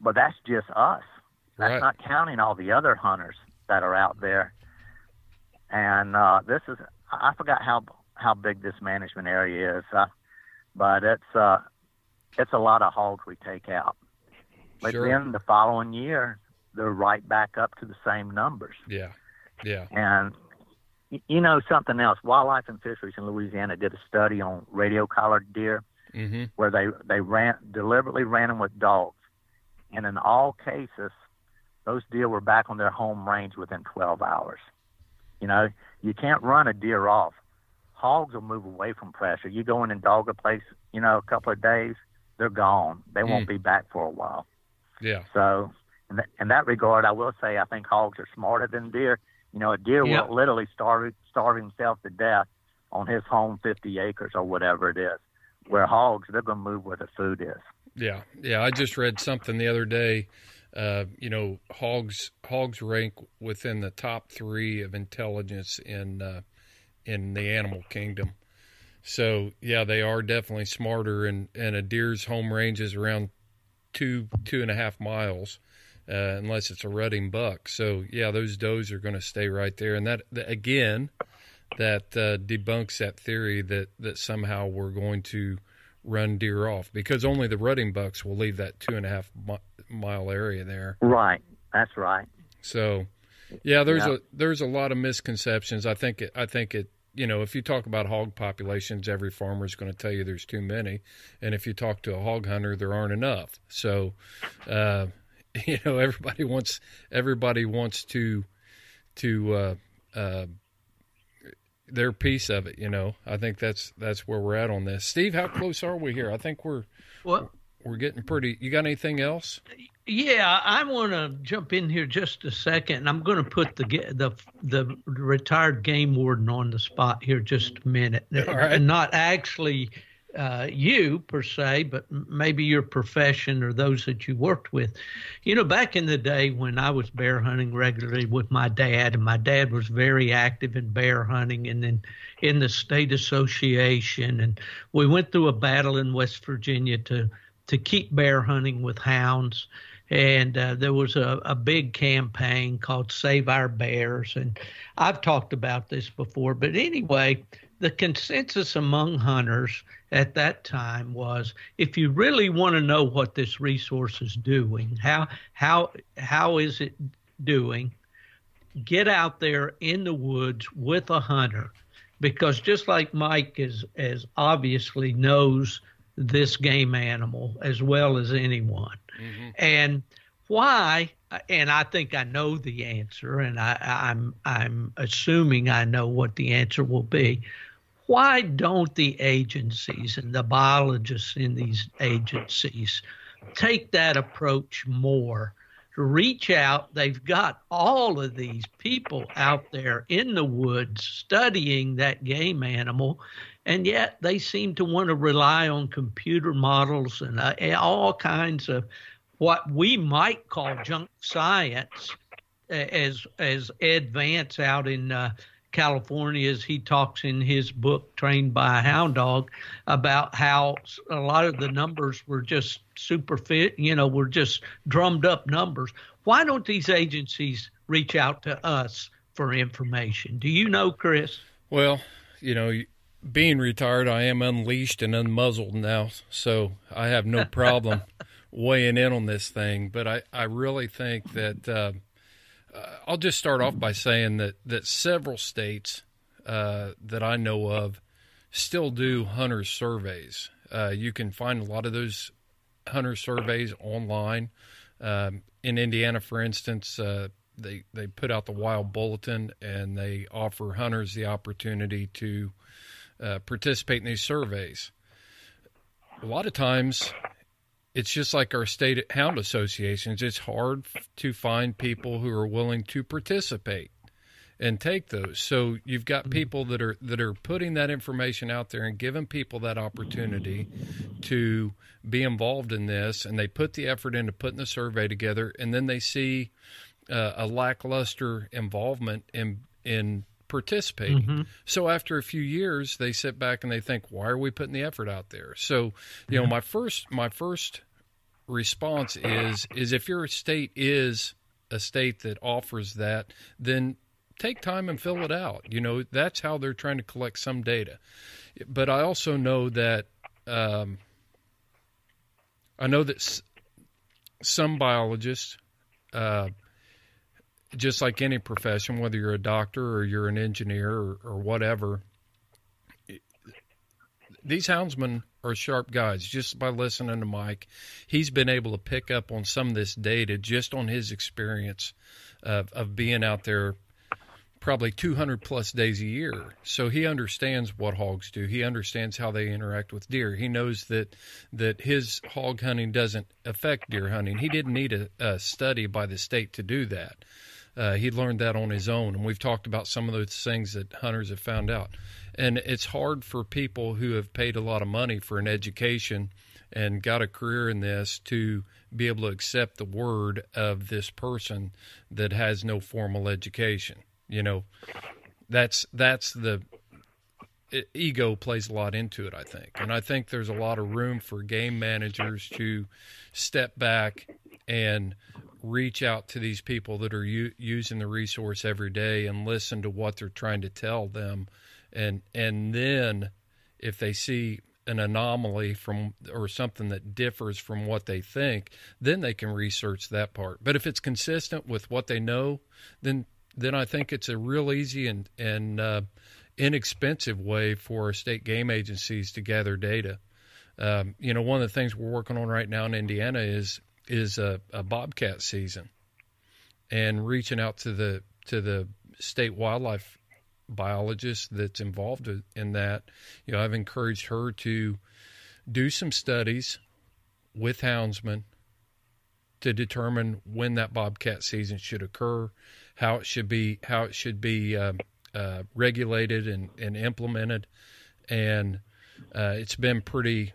but that's just us. That's Right. not counting all the other hunters that are out there. And uh, this is I forgot how how big this management area is, uh, but it's uh, it's a lot of hogs we take out. But Sure. then the following year, they're right back up to the same numbers. Yeah. Yeah. And you know something else, Wildlife and Fisheries in Louisiana did a study on radio collared deer Mm-hmm. where they they ran deliberately ran them with dogs, and in all cases, those deer were back on their home range within 12 hours. You know, you can't run a deer off. Hogs will move away from pressure. You go in and dog a place, you know, a couple of days, they're gone. They won't be back for a while. Yeah. So, in, that in that regard, I will say I think hogs are smarter than deer. You know, a deer Yep. will literally starve starve himself to death on his home 50 acres or whatever it is. Where hogs, they're going to move where the food is. Yeah, yeah. I just read something the other day. Uh, you know, hogs hogs rank within the top three of intelligence in uh, in the animal kingdom. So yeah, they are definitely smarter, and and a deer's home range is around two two and a half miles, uh, unless it's a rutting buck. So yeah, those does are going to stay right there, and that, that again, that uh, debunks that theory that that somehow we're going to run deer off because only the rutting bucks will leave that two and a half mi- mile area there. Right. That's right. So, yeah, there's Yeah. a there's a lot of misconceptions. I think it, I think it. You know, if you talk about hog populations, every farmer is going to tell you there's too many, and if you talk to a hog hunter, there aren't enough. So, uh, *laughs* you know, everybody wants everybody wants to to uh, uh, their piece of it. You know, I think that's that's where we're at on this. Steve, how close are we here? I think we're Well, we're getting pretty. You got anything else? Yeah, I want to jump in here just a second. I'm going to put the the the retired game warden on the spot here just a minute, *laughs* All right. and not actually uh, you per se, but maybe your profession or those that you worked with. You know, back in the day when I was bear hunting regularly with my dad, and my dad was very active in bear hunting, and then in the state association, and we went through a battle in West Virginia to to keep bear hunting with hounds and uh, there was a, a big campaign called Save Our Bears. And I've talked about this before, but anyway, the consensus among hunters at that time was if you really want to know what this resource is doing, how how how is it doing, get out there in the woods with a hunter, because just like Mike is as obviously knows this game animal as well as anyone. Mm-hmm. And why and i think i know the answer and I, i'm i'm assuming i know what the answer will be. Why don't the agencies and the biologists in these agencies take that approach more? To reach out. They've got all of these people out there in the woods studying that game animal and yet they seem to want to rely on computer models and uh, all kinds of what we might call junk science, as as Ed Vance out in uh, California, as he talks in his book "Trained by a Hound Dog" about how a lot of the numbers were just super fit, you know, were just drummed up numbers. Why don't these agencies reach out to us for information? Do you know, Chris? Well, you know, being retired, I am unleashed and unmuzzled now, so I have no *laughs* problem weighing in on this thing. But I, I really think that uh, uh, I'll just start off by saying that that several states uh, that I know of still do hunter surveys. Uh, you can find a lot of those hunter surveys online. Um, in Indiana, for instance, uh, they they put out the wild bulletin and they offer hunters the opportunity to uh, participate in these surveys. A lot of times, it's just like our state hound associations. It's hard to find people who are willing to participate and take those. So you've got people that are that are putting that information out there and giving people that opportunity to be involved in this, and they put the effort into putting the survey together, and then they see uh, a lackluster involvement in in participating. Mm-hmm. So after a few years, they sit back and they think, "Why are we putting the effort out there?" So, you know, my first my first response is is if your state is a state that offers that, then take time and fill it out. You know, that's how they're trying to collect some data. But I also know that um, I know that s- some biologists, uh, just like any profession, whether you're a doctor or you're an engineer or, or whatever, these houndsmen are sharp guys. Just by listening to Mike, he's been able to pick up on some of this data just on his experience of, of being out there probably 200 plus days a year. So he understands what hogs do. He understands how they interact with deer. He knows that that his hog hunting doesn't affect deer hunting. He didn't need a, a study by the state to do that. Uh, he learned that on his own, and we've talked about some of those things that hunters have found out. And it's hard for people who have paid a lot of money for an education and got a career in this to be able to accept the word of this person that has no formal education. You know, that's that's the ego plays a lot into it, I think. And I think there's a lot of room for game managers to step back and reach out to these people that are u- using the resource every day and listen to what they're trying to tell them and and then if they see an anomaly from or something that differs from what they think then they can research that part but if it's consistent with what they know then then I think it's a real easy and and uh, inexpensive way for state game agencies to gather data. Um, you know, one of the things we're working on right now in Indiana is is a, a bobcat season, and reaching out to the to the state wildlife biologist that's involved in that. You know, I've encouraged her to do some studies with houndsmen to determine when that bobcat season should occur, how it should be how it should be uh, uh, regulated and, and implemented, and uh, it's been pretty.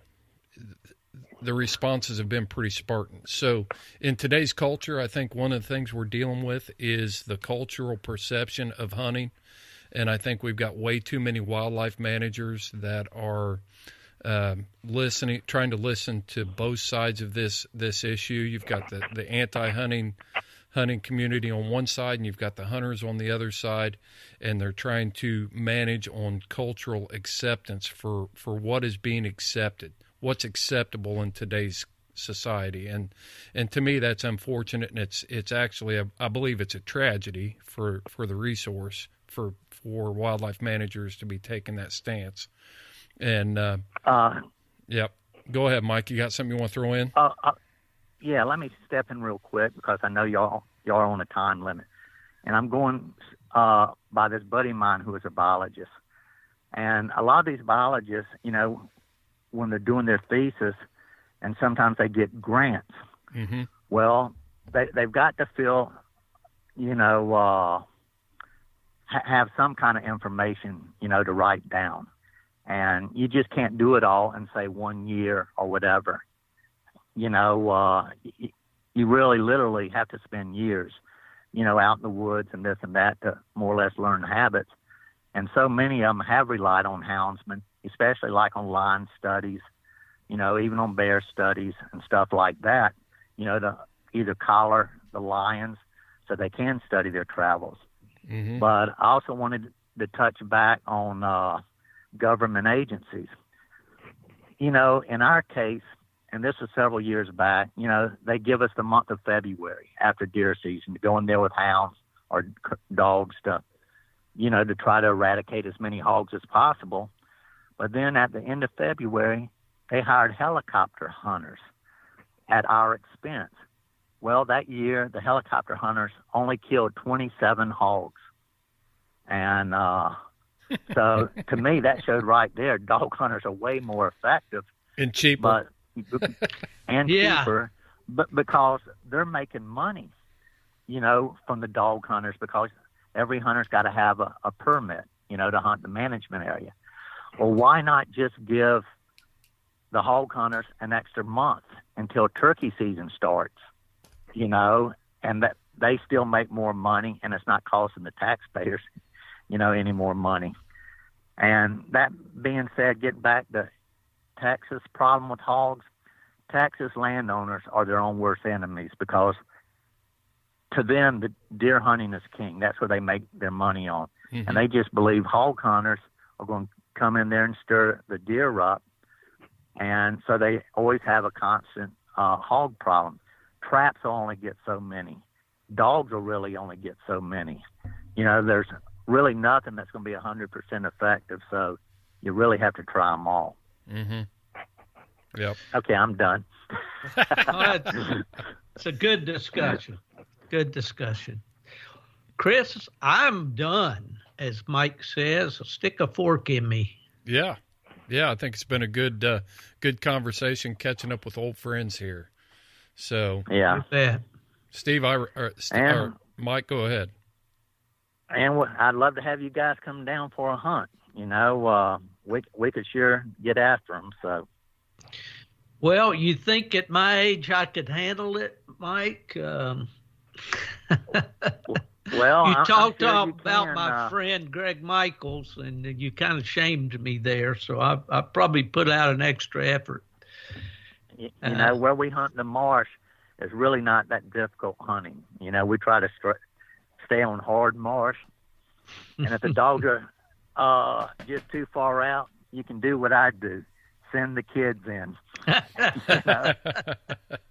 The responses have been pretty Spartan. So, in today's culture, I think one of the things we're dealing with is the cultural perception of hunting, and I think we've got way too many wildlife managers that are um, listening, trying to listen to both sides of this this issue. You've got the the anti-hunting hunting community on one side, and you've got the hunters on the other side, and they're trying to manage on cultural acceptance for for what is being accepted, what's acceptable in today's society, and and to me that's unfortunate, and it's it's actually a, I believe it's a tragedy for for the resource for for wildlife managers to be taking that stance. And uh, uh, yep, go ahead, Mike. You got something you want to throw in? Uh, uh, yeah, let me step in real quick because I know y'all y'all are on a time limit, and I'm going uh, by this buddy of mine who is a biologist, and a lot of these biologists, you know, when they're doing their thesis, and sometimes they get grants. Mm-hmm. Well, they they've got to feel, you know, uh, ha- have some kind of information, you know, to write down and you just can't do it all in say one year or whatever. You know, uh, you really literally have to spend years, you know, out in the woods and this and that to more or less learn habits. And so many of them have relied on houndsmen, especially like on lion studies, you know, even on bear studies and stuff like that, you know, to either collar the lions so they can study their travels. Mm-hmm. But I also wanted to touch back on uh, government agencies. You know, in our case, and this was several years back, you know, they give us the month of February after deer season to go in there with hounds or dogs to, you know, to try to eradicate as many hogs as possible. But then at the end of February, they hired helicopter hunters at our expense. Well, that year the helicopter hunters only killed 27 hogs, and uh, *laughs* so to me that showed right there dog hunters are way more effective. And cheaper, but *laughs* and Yeah. cheaper, but because they're making money, you know, from the dog hunters because every hunter's got to have a, a permit, you know, to hunt the management area. Well, why not just give the hog hunters an extra month until turkey season starts, you know, and that they still make more money and it's not costing the taxpayers, you know, any more money. And that being said, get back to Texas problem with hogs. Texas landowners are their own worst enemies because to them the deer hunting is king. That's where they make their money on. Mhm. And they just believe hog hunters are going to come in there and stir the deer up. And so they always have a constant uh, hog problem. Traps will only get so many. Dogs will really only get so many. You know, there's really nothing that's going to be 100% effective. So you really have to try them all. Mm-hmm. Yep. Okay, I'm done. *laughs* It's a good discussion. Good discussion. Chris, I'm done. As Mike says, stick a fork in me. Yeah, yeah. I think it's been a good, uh, good conversation catching up with old friends here. So, Yeah. Steve, I or, St- And- or Mike, go ahead. And wh- I'd love to have you guys come down for a hunt. You know, uh, we we could sure get after them. So Well, you think at my age I could handle it, Mike? Um, *laughs* well, you I- talked sure you about can, my uh, friend Greg Michaels, and you kind of shamed me there. So I, I probably put out an extra effort. y- Uh-huh. You know, where we hunt in the marsh is really not that difficult hunting. You know, we try to str- stay on hard marsh, and if the *laughs* dogs are uh, just too far out, you can do what I do: send the kids in. *laughs*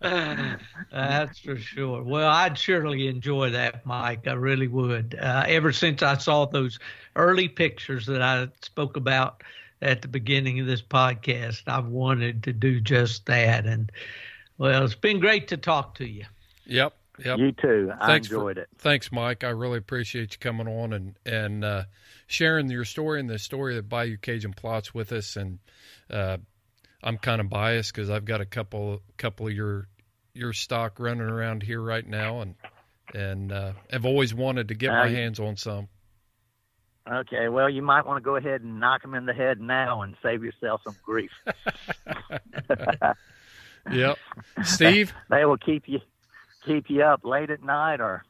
That's for sure. Well, I'd surely enjoy that, Mike. I really would. Uh, ever since I saw those early pictures that I spoke about at the beginning of this podcast, I've wanted to do just that. And well, it's been great to talk to you. Yep. Yep. You too. I Thanks for- enjoyed it. Thanks, Mike. I really appreciate you coming on and and uh, sharing your story and the story of Bayou Cajun Plotts with us. And uh, I'm kind of biased because I've got a couple couple of your your stock running around here right now, and and uh, I've always wanted to get Uh, my hands on some. Okay, well, you might want to go ahead and knock them in the head now and save yourself some grief. *laughs* Yep. Steve, *laughs* they will keep you keep you up late at night or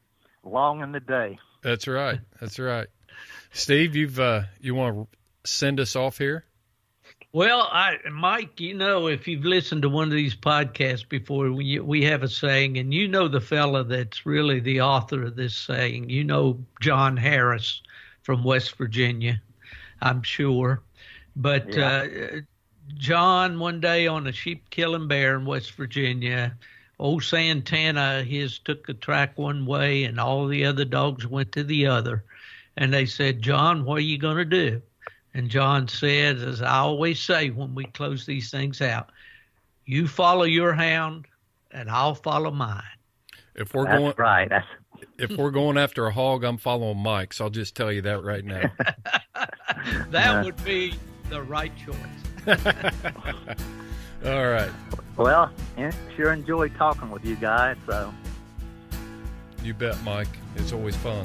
long in the day. that's right. That's right. Steve, you've uh, you want to send us off here? Well, I, Mike, you know, if you've listened to one of these podcasts before, we, we have a saying, and you know the fella that's really the author of this saying. You know John Harris from West Virginia, I'm sure. But Yeah. uh, John, one day on a sheep killing bear in West Virginia, old Santana, his took the track one way, and all the other dogs went to the other. And they said, John, what are you going to do? And John said, as I always say when we close these things out, you follow your hound and I'll follow mine. If we're That's going right. That's if we're going after a hog, I'm following Mike. So I'll just tell you that right now. *laughs* That Yeah. would be the right choice. *laughs* All right. well, en- sure enjoyed talking with you guys. So You bet, Mike. It's always fun.